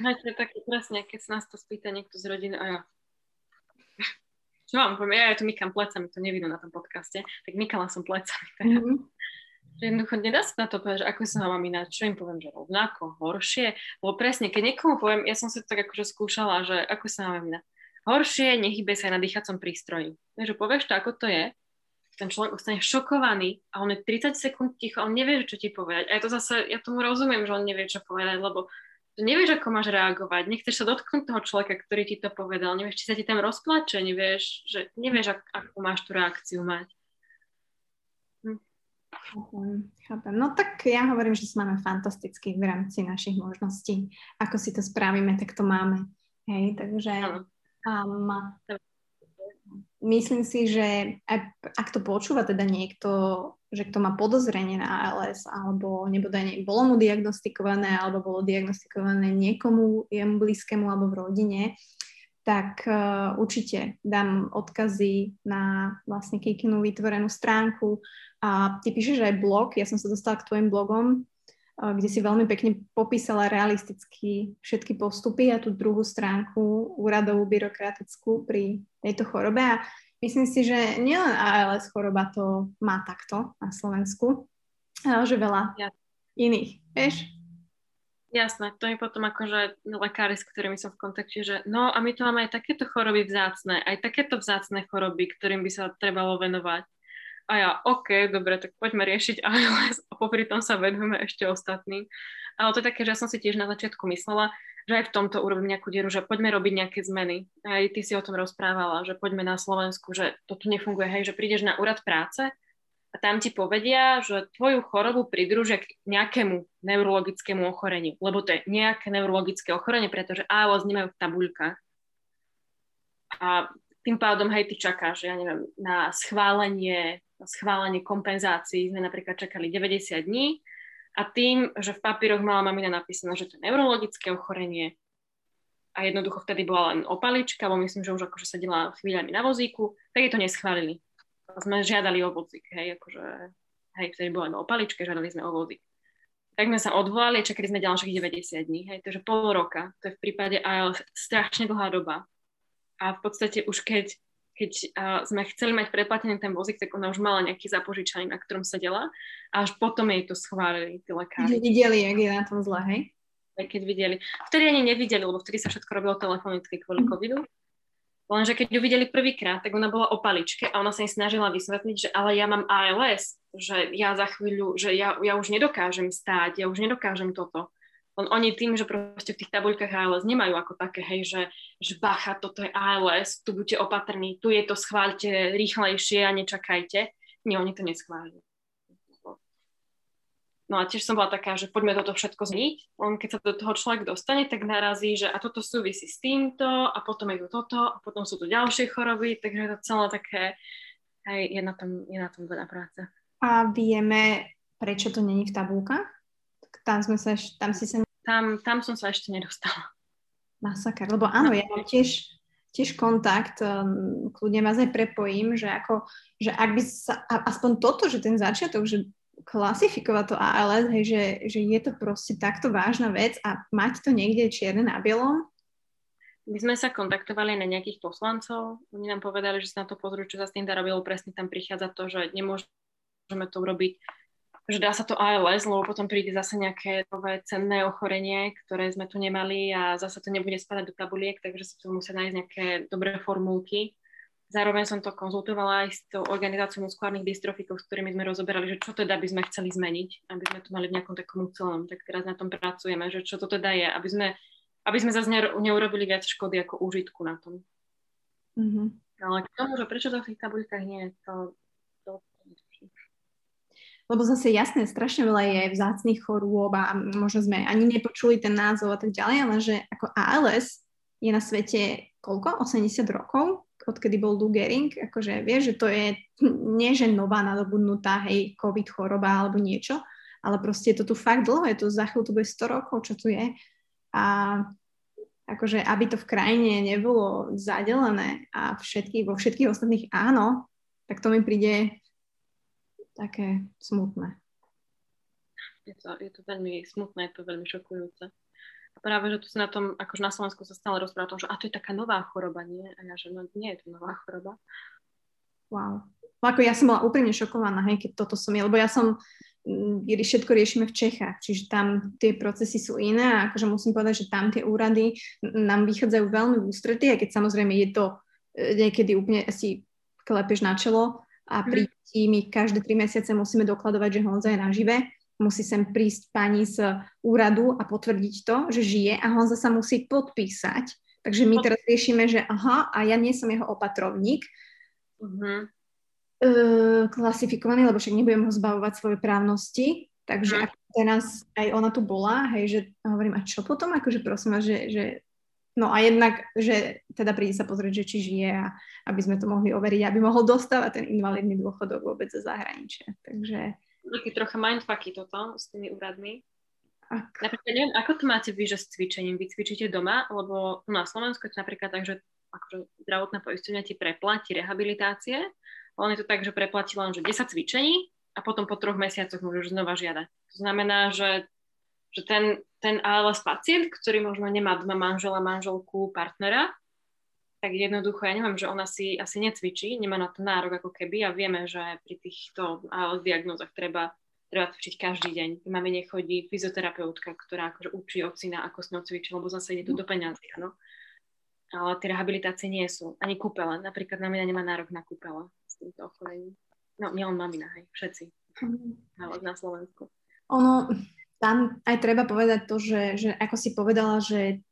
No, to je také presne, keď sa nás to spýta niekto z rodiny a ja čo mám, poviem, ja, ja tu mykam plecami, to nevidno na tom podcaste, tak mykala som plecami. Mm-hmm. *laughs* Že jednoducho nedá sa na to povedať, že ako sa mám ináč, čo im poviem, že rovnako, horšie, lebo presne, keď niekomu poviem, ja som si to tak akože skúšala, že ako sa mám ináč, horšie, nechybe sa aj na dýchacom prístroji. Takže povieš to, ako to je, ten človek ostane šokovaný a on je 30 sekúnd ticho, on nevie, čo ti povedať. A ja to zase, ja tomu rozumiem, že on nevie, čo povedať, lebo nevieš, ako máš reagovať, nechceš sa dotknúť toho človeka, ktorý ti to povedal, nevieš, či sa ti tam rozplače, nevieš, že nevieš, ak, ako máš tú reakciu mať. Hm. Chápem, chápem. No tak ja hovorím, že máme fantastický v rámci našich možností. Ako si to spravíme, tak to máme. Hej, takže um, myslím si, že ak, ak to počúva teda niekto že kto má podozrenie na ALS, alebo nebodaj bolo mu diagnostikované, alebo bolo diagnostikované niekomu jemu blízkemu alebo v rodine, tak uh, určite dám odkazy na vlastne Kikinu vytvorenú stránku. A ty píšeš aj blog, ja som sa dostala k tvojim blogom, kde si veľmi pekne popísala realisticky všetky postupy a tú druhú stránku úradovú byrokratickú pri tejto chorobe a Myslím si, že nielen ALS choroba to má takto na Slovensku, ale že veľa ja. iných, vieš? Jasné, to je potom akože lekári, s ktorými som v kontakte, že no a my tu máme aj takéto choroby vzácne, aj takéto vzácne choroby, ktorým by sa trebalo venovať. A ja, OK, dobre, tak poďme riešiť *laughs* ALS a popri tom sa venujeme ešte ostatným. Ale to je také, že ja som si tiež na začiatku myslela, že aj v tomto urobím nejakú dieru, že poďme robiť nejaké zmeny. Aj ty si o tom rozprávala, že poďme na Slovensku, že to tu nefunguje, hej, že prídeš na úrad práce a tam ti povedia, že tvoju chorobu pridružia k nejakému neurologickému ochoreniu, lebo to je nejaké neurologické ochorenie, pretože ALS nemajú v tabuľkách. A tým pádom, hej, ty čakáš, ja neviem, na schválenie schválenie kompenzácií sme napríklad čakali 90 dní a tým, že v papíroch mala mamina napísané, že to je neurologické ochorenie a jednoducho vtedy bola len opalička, bo myslím, že už akože sedela chvíľami na vozíku, tak jej to neschválili. Sme žiadali o vozík, hej, akože, hej, vtedy bola len opalička, žiadali sme o vozík. Tak sme sa odvolali a čakali sme ďalších 90 dní, hej, takže pol roka, to je v prípade AL strašne dlhá doba. A v podstate už keď keď uh, sme chceli mať preplatený ten vozík, tak ona už mala nejaký zapožičaný, na ktorom sedela a až potom jej to schválili tí lekári. Keď videli, jak je na tom zle, hej? Keď videli. Vtedy ani nevideli, lebo vtedy sa všetko robilo telefonicky kvôli mhm. covidu. Lenže keď ju videli prvýkrát, tak ona bola o paličke a ona sa im snažila vysvetliť, že ale ja mám ALS, že ja za chvíľu, že ja, ja už nedokážem stáť, ja už nedokážem toto. On, oni tým, že proste v tých tabuľkách ALS nemajú ako také, hej, že, že bacha, toto je ALS, tu buďte opatrní, tu je to, schváľte rýchlejšie a nečakajte. Nie, oni to neschvália. No a tiež som bola taká, že poďme toto všetko zniť. On keď sa do toho človek dostane, tak narazí, že a toto súvisí s týmto a potom je to toto a potom sú tu ďalšie choroby, takže je to celé také, aj je na tom, je na tom veľa práce. A vieme, prečo to není v tabulkách? Tam, sme sa, tam si sa tam, tam som sa ešte nedostala. Masaker, lebo áno, ja mám tiež, tiež kontakt, um, kľudne vás aj prepojím, že, ako, že ak by sa, aspoň toto, že ten začiatok, že klasifikovať to ALS, hej, že, že je to proste takto vážna vec a mať to niekde čierne na bielom. My sme sa kontaktovali na nejakých poslancov, oni nám povedali, že sa na to pozrú, čo sa s tým dá robilo, presne tam prichádza to, že nemôžeme to urobiť že dá sa to ALS, lebo potom príde zase nejaké nové cenné ochorenie, ktoré sme tu nemali a zase to nebude spadať do tabuliek, takže sa tu musia nájsť nejaké dobré formulky. Zároveň som to konzultovala aj s tou organizáciou muskulárnych dystrofikov, s ktorými sme rozoberali, že čo teda by sme chceli zmeniť, aby sme to mali v nejakom takom celom. Tak teraz na tom pracujeme, že čo to teda je, aby sme, aby sme zase neurobili viac škody ako užitku na tom. Mm-hmm. Ale k tomu, že prečo to v tých tabuľkách nie, to, lebo zase jasné, strašne veľa je vzácných chorôb a možno sme ani nepočuli ten názov a tak ďalej, ale že ako ALS je na svete koľko? 80 rokov, odkedy bol Lou Gehrig, akože vieš, že to je nie, že nová nadobudnutá, hej, COVID choroba alebo niečo, ale proste je to tu fakt dlho, je to za chvíľu, to bude 100 rokov, čo tu je. A akože aby to v krajine nebolo zadelené a všetky, vo všetkých ostatných áno, tak to mi príde také smutné. Je to, je to veľmi smutné, je to veľmi šokujúce. A práve, že tu si na tom, akože na Slovensku sa stále rozpráva o tom, že a to je taká nová choroba, nie? A ja, že no, nie je to nová choroba. Wow. No ako ja som bola úplne šokovaná, hej, keď toto som je, lebo ja som, mm, všetko riešime v Čechách, čiže tam tie procesy sú iné a akože musím povedať, že tam tie úrady nám vychádzajú veľmi v ústretí, aj keď samozrejme je to e, niekedy úplne si klepeš na čelo, a mhm. príti my každé tri mesiace musíme dokladovať, že Honza je nažive. Musí sem prísť pani z úradu a potvrdiť to, že žije a Honza sa musí podpísať. Takže my teraz riešime, že aha, a ja nie som jeho opatrovník. Uh-huh. E, klasifikovaný, lebo však nebudem ho zbavovať svoje právnosti. Takže uh-huh. ako teraz aj ona tu bola, hej, že hovorím, a čo potom? Akože prosím vás, že, že No a jednak, že teda príde sa pozrieť, že či žije a aby sme to mohli overiť, aby mohol dostávať ten invalidný dôchodok vôbec za zahraničia. Takže... Taký trocha mindfucky toto s tými úradmi. Ak... Napríklad neviem, ako to máte vy, že s cvičením? Vy cvičíte doma? Lebo na Slovensku je to napríklad tak, že akože zdravotná poistenia ti preplatí rehabilitácie. On je to tak, že preplatí len že 10 cvičení a potom po troch mesiacoch môžeš znova žiadať. To znamená, že že ten, ten ALS pacient, ktorý možno nemá doma manžela, manželku, partnera, tak jednoducho, ja neviem, že ona si asi necvičí, nemá na to nárok ako keby a vieme, že pri týchto diagnózach treba, treba cvičiť každý deň. Máme nechodí fyzioterapeutka, ktorá akože učí ocina, ako s ňou cvičí, lebo zase ide tu do peňazí, áno. Ale tie rehabilitácie nie sú. Ani kúpele. Napríklad na mňa nemá nárok na kúpele s týmto ochorením. No, nielen mamina, hej, všetci. Mm. Na Slovensku. Ono, tam aj treba povedať to, že, že ako si povedala, že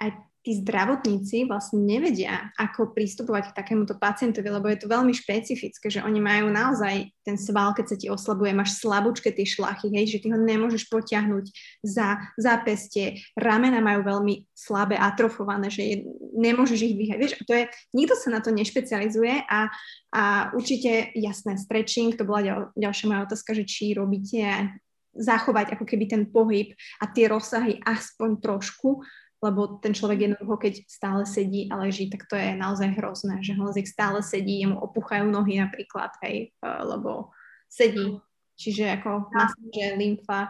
aj tí zdravotníci vlastne nevedia, ako pristupovať k takémuto pacientovi, lebo je to veľmi špecifické, že oni majú naozaj ten sval, keď sa ti oslabuje, máš slabúčke tie šlachy, hej, že ty ho nemôžeš potiahnuť za zápestie, ramena majú veľmi slabé, atrofované, že je, nemôžeš ich vyhať. Vieš, to je, nikto sa na to nešpecializuje a, a určite jasné, stretching, to bola ďal, ďalšia moja otázka, že či robíte zachovať ako keby ten pohyb a tie rozsahy aspoň trošku, lebo ten človek jednoducho, keď stále sedí a leží, tak to je naozaj hrozné, že Honzik stále sedí, jemu opuchajú nohy napríklad, hej, e, lebo sedí. Čiže ako masáže, lymfa.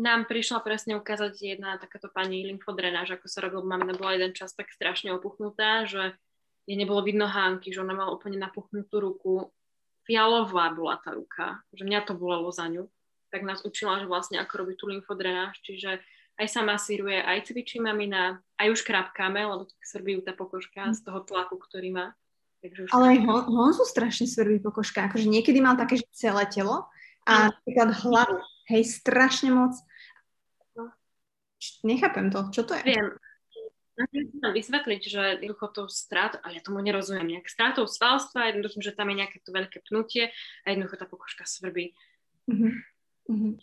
Nám prišla presne ukázať jedna takáto pani lymfodrenáž, ako sa robil, mamina bola jeden čas tak strašne opuchnutá, že jej nebolo vidno hánky, že ona mala úplne napuchnutú ruku. Fialová bola tá ruka, že mňa to bolelo za ňu. Tak nás učila, že vlastne ako robiť tú lymfodrenáž, čiže aj sa masíruje, aj cvičí mamina, aj už krapkáme, lebo tak svrbí tá pokožka z toho tlaku, ktorý má. Takže už Ale aj Hon, Honzu strašne svrbí pokožka, akože niekedy mal také, že celé telo a napríklad hlavu, hej, strašne moc. No. Nechápem to, čo to je? Viem. Chcem vysvetliť, že jednoducho to strát, ale ja tomu nerozumiem, nejak strátou svalstva, jednoducho, že tam je nejaké to veľké pnutie a jednoducho tá pokožka svrbí. Uh-huh. Uh-huh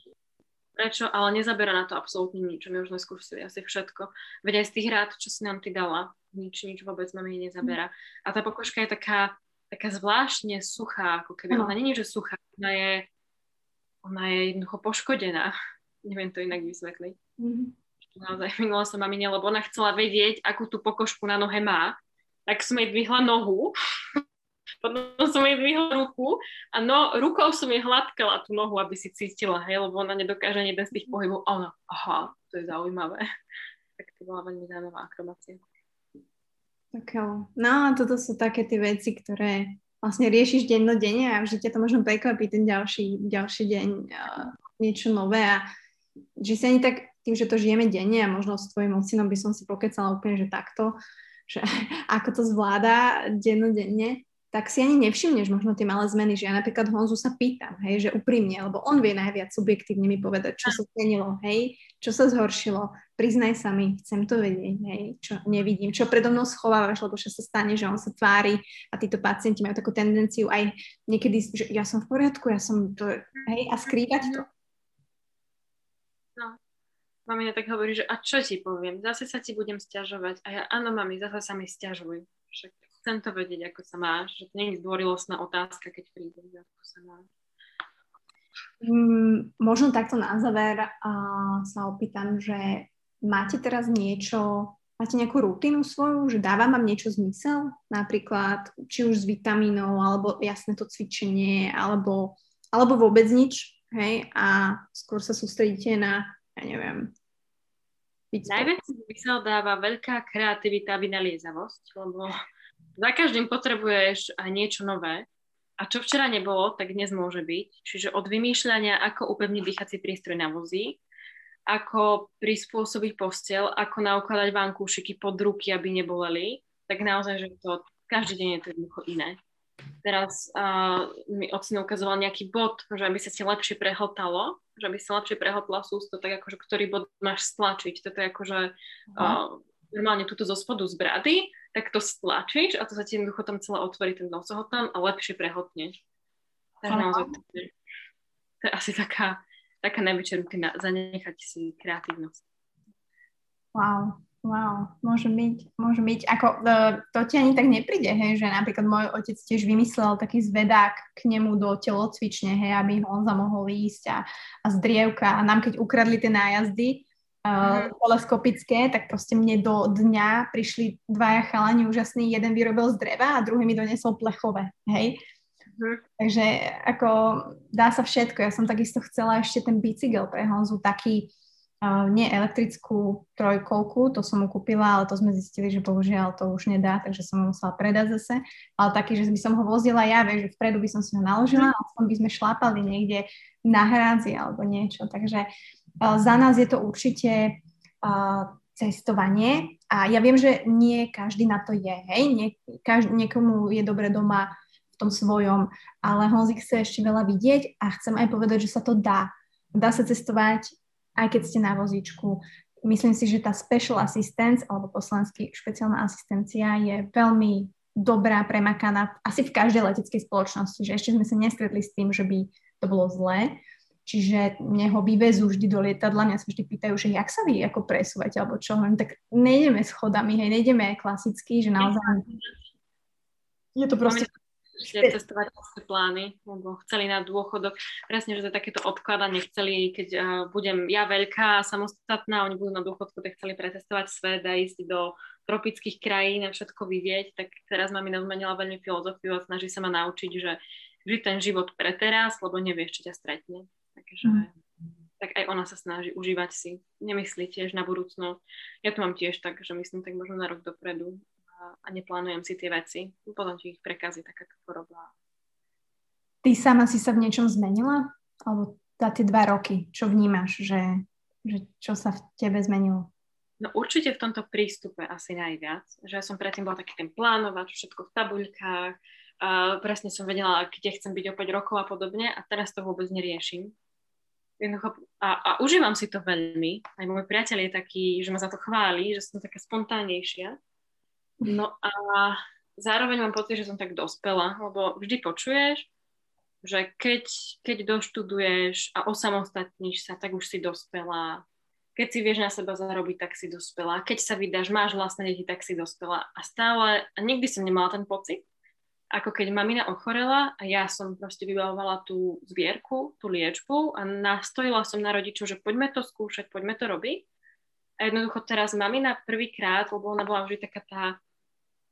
prečo, ale nezabera na to absolútne nič. My už sme skúsili asi všetko. Veď aj z tých rád, čo si nám ty dala, nič, nič vôbec mami nezabera. A tá pokožka je taká, taká zvláštne suchá, ako keby. No. Ona nie je, že suchá, ona je, ona je jednoducho poškodená. Neviem to inak vysvetliť. Mm-hmm. Naozaj minula som mamine, lebo ona chcela vedieť, akú tú pokožku na nohe má. Tak som jej dvihla nohu potom som jej dvihla ruku a no, rukou som jej hladkala tú nohu, aby si cítila, hej, lebo ona nedokáže ani jeden z tých pohybov. A ona, aha, to je zaujímavé. *laughs* tak to bola veľmi zaujímavá akrobácia. Tak jo. No toto sú také tie veci, ktoré vlastne riešiš dennodenne a vždy ťa to možno prekvapí ten ďalší, ďalší deň uh, niečo nové a že si ani tak tým, že to žijeme denne a možno s tvojim ocinom by som si pokecala úplne, že takto, že *laughs* ako to zvláda dennodenne, tak si ani nevšimneš možno tie malé zmeny, že ja napríklad Honzu sa pýtam, hej, že úprimne, lebo on vie najviac subjektívne mi povedať, čo sa zmenilo, hej, čo sa zhoršilo, priznaj sa mi, chcem to vedieť, hej, čo nevidím, čo predo mnou schovávaš, lebo čo sa stane, že on sa tvári a títo pacienti majú takú tendenciu aj niekedy, že ja som v poriadku, ja som to, hej, a skrývať to. No, mamina tak hovorí, že a čo ti poviem, zase sa ti budem stiažovať a ja, áno mami, zase sa mi stiažuj, však chcem to vedieť, ako sa máš, že to nie je zdvorilostná otázka, keď príde, ako sa máš. Mm, možno takto na záver uh, sa opýtam, že máte teraz niečo, máte nejakú rutinu svoju, že dáva vám niečo zmysel? Napríklad, či už s vitamínou, alebo jasné to cvičenie, alebo, alebo vôbec nič, hej? A skôr sa sústredíte na, ja neviem, Najviac zmysel dáva veľká kreativita a vynaliezavosť, lebo za každým potrebuješ aj niečo nové. A čo včera nebolo, tak dnes môže byť. Čiže od vymýšľania, ako upevniť dýchací prístroj na vozík, ako prispôsobiť postel, ako naukladať vankúšiky pod ruky, aby neboleli, tak naozaj, že to každý deň je to jednoducho iné. Teraz uh, mi ocino ukazoval nejaký bod, že aby sa ti lepšie prehltalo, že aby sa lepšie prehltla sústo, tak akože ktorý bod máš stlačiť. Toto je akože uh, normálne túto zo spodu z brady tak to stlačíš a to sa ti jednoducho tam celé otvorí ten nosohotan a lepšie prehotneš. Takže naozaj to je, to je asi taká, taká najväčšia rutina, zanechať si kreatívnosť. Wow, wow, môže byť, môže byť. Ako, e, to ti ani tak nepríde, hej, že napríklad môj otec tiež vymyslel taký zvedák k nemu do telocvične, hej, aby on mohol ísť a, a zdrievka. A nám keď ukradli tie nájazdy, uh, teleskopické, tak proste mne do dňa prišli dvaja chalani úžasní, jeden vyrobil z dreva a druhý mi donesol plechové, hej. Uh-huh. Takže ako dá sa všetko. Ja som takisto chcela ešte ten bicykel pre Honzu taký, uh, nie elektrickú trojkolku, to som mu kúpila, ale to sme zistili, že bohužiaľ to už nedá, takže som ho musela predať zase. Ale taký, že by som ho vozila ja, vieš, že vpredu by som si ho naložila, a aspoň by sme šlápali niekde na hrádzi alebo niečo. Takže uh, za nás je to určite uh, cestovanie a ja viem, že nie každý na to je, hej, nie, každý, niekomu je dobre doma v tom svojom, ale Honzik chce ešte veľa vidieť a chcem aj povedať, že sa to dá. Dá sa cestovať, aj keď ste na vozíčku. Myslím si, že tá special assistance, alebo poslanský špeciálna asistencia je veľmi dobrá, premakaná asi v každej leteckej spoločnosti, že ešte sme sa nestretli s tým, že by to bolo zlé. Čiže mne ho vyvezú vždy do lietadla, mňa sa vždy pýtajú, že jak sa vy ako presúvate, alebo čo, len tak nejdeme schodami, hej, nejdeme klasicky, že naozaj je to proste ešte cestovateľské plány, lebo chceli na dôchodok. Presne, že to je takéto odkladanie, chceli, keď uh, budem ja veľká a samostatná, oni budú na dôchodku, tak chceli pretestovať svet a ísť do tropických krajín a všetko vidieť, tak teraz mami zmenila veľmi filozofiu a snaží sa ma naučiť, že žiť ten život pre teraz, lebo nevieš, čo ťa stretne. Takže mm. tak aj ona sa snaží užívať si. Nemyslí tiež na budúcnosť. Ja to mám tiež tak, že myslím tak možno na rok dopredu a, a neplánujem si tie veci. Potom ti ich prekazí takáto choroba. Ty sama si sa v niečom zmenila? Alebo za tie dva roky, čo vnímaš, že, že čo sa v tebe zmenilo? No určite v tomto prístupe asi najviac, že ja som predtým bola taký ten plánovať, všetko v tabuľkách, presne som vedela, kde chcem byť o 5 rokov a podobne a teraz to vôbec neriešim a, a užívam si to veľmi. Aj môj priateľ je taký, že ma za to chváli, že som taká spontánnejšia. No a zároveň mám pocit, že som tak dospela, lebo vždy počuješ, že keď, keď doštuduješ a osamostatníš sa, tak už si dospela. Keď si vieš na seba zarobiť, tak si dospela. Keď sa vydáš, máš vlastné deti, tak si dospela. A stále, a nikdy som nemala ten pocit, ako keď mamina ochorela a ja som proste vybavovala tú zbierku, tú liečbu a nastojila som na rodičov, že poďme to skúšať, poďme to robiť. A jednoducho teraz mamina prvýkrát, lebo ona bola vždy taká tá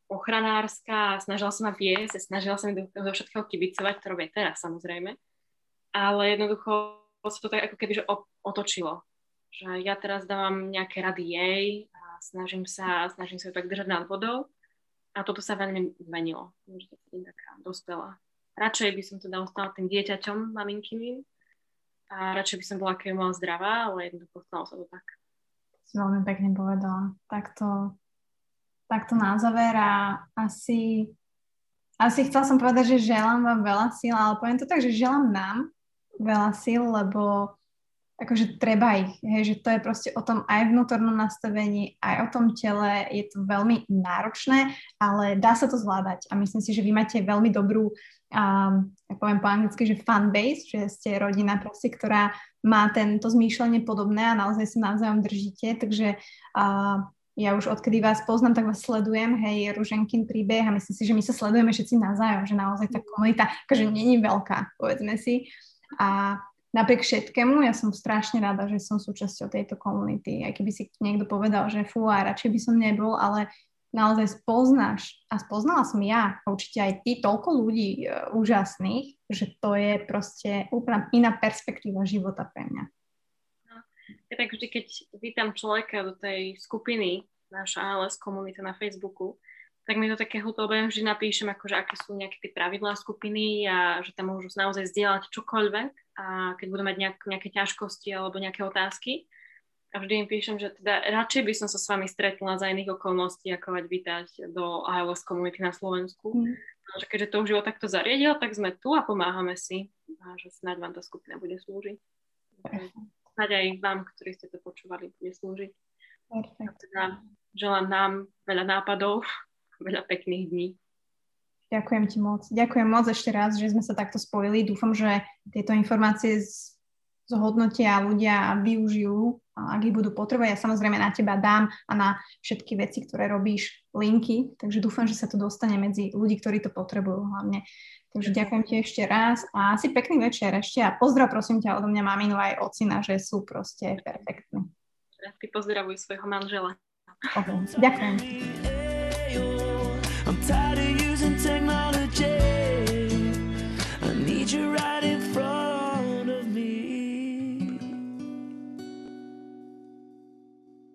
ochranárska, snažila sa ma viesť, snažila sa mi do, do všetkého kibicovať, to robí teraz samozrejme. Ale jednoducho sa to tak ako keby že otočilo. Že ja teraz dávam nejaké rady jej a snažím sa, snažím sa ju tak držať nad vodou a toto sa veľmi zmenilo, že taká dospelá. Radšej by som teda ostala tým dieťaťom maminkyným a radšej by som bola keby mala zdravá, ale jednoducho stalo sa to tak. Si veľmi pekne povedala. Takto, takto na záver a asi, asi chcela som povedať, že želám vám veľa síl, ale poviem to tak, že želám nám veľa síl, lebo akože treba ich, hej, že to je proste o tom aj vnútornom nastavení, aj o tom tele, je to veľmi náročné, ale dá sa to zvládať a myslím si, že vy máte veľmi dobrú, um, ja poviem po anglicky, že fan base, že ste rodina proste, ktorá má tento zmýšľanie podobné a naozaj sa navzájom držíte, takže uh, ja už odkedy vás poznám, tak vás sledujem, hej, Ruženkin príbeh a myslím si, že my sa sledujeme všetci navzájom, že naozaj tá komunita, akože není veľká, povedzme si. A napriek všetkému, ja som strašne rada, že som súčasťou tejto komunity. Aj keby si niekto povedal, že fú, a radšej by som nebol, ale naozaj spoznáš, a spoznala som ja, a určite aj ty, toľko ľudí uh, úžasných, že to je proste úplne iná perspektíva života pre mňa. No, ja tak vždy, keď vítam človeka do tej skupiny, naša ALS komunita na Facebooku, tak mi to také lebo vždy napíšem, akože aké sú nejaké tie pravidlá skupiny a že tam môžu naozaj zdieľať čokoľvek a keď budú mať nejak, nejaké ťažkosti alebo nejaké otázky. A vždy im píšem, že teda radšej by som sa s vami stretla za iných okolností, ako mať vítať do iOS komunity na Slovensku. Mm. že keďže to už život takto zariadil, tak sme tu a pomáhame si. A že snáď vám tá skupina bude slúžiť. Snáď aj vám, ktorí ste to počúvali, bude slúžiť. Teda želám nám veľa nápadov, veľa pekných dní. Ďakujem ti moc. Ďakujem moc ešte raz, že sme sa takto spojili. Dúfam, že tieto informácie zhodnotia ľudia a využijú, ak ich budú potrebovať. Ja samozrejme na teba dám a na všetky veci, ktoré robíš, linky. Takže dúfam, že sa to dostane medzi ľudí, ktorí to potrebujú hlavne. Takže ďakujem ti ešte raz a si pekný večer ešte a pozdrav prosím ťa odo mňa maminu aj ocina, že sú proste perfektní. Ty pozdravuj svojho manžela. Okay. Ďakujem. Tired of using technology. I need you right.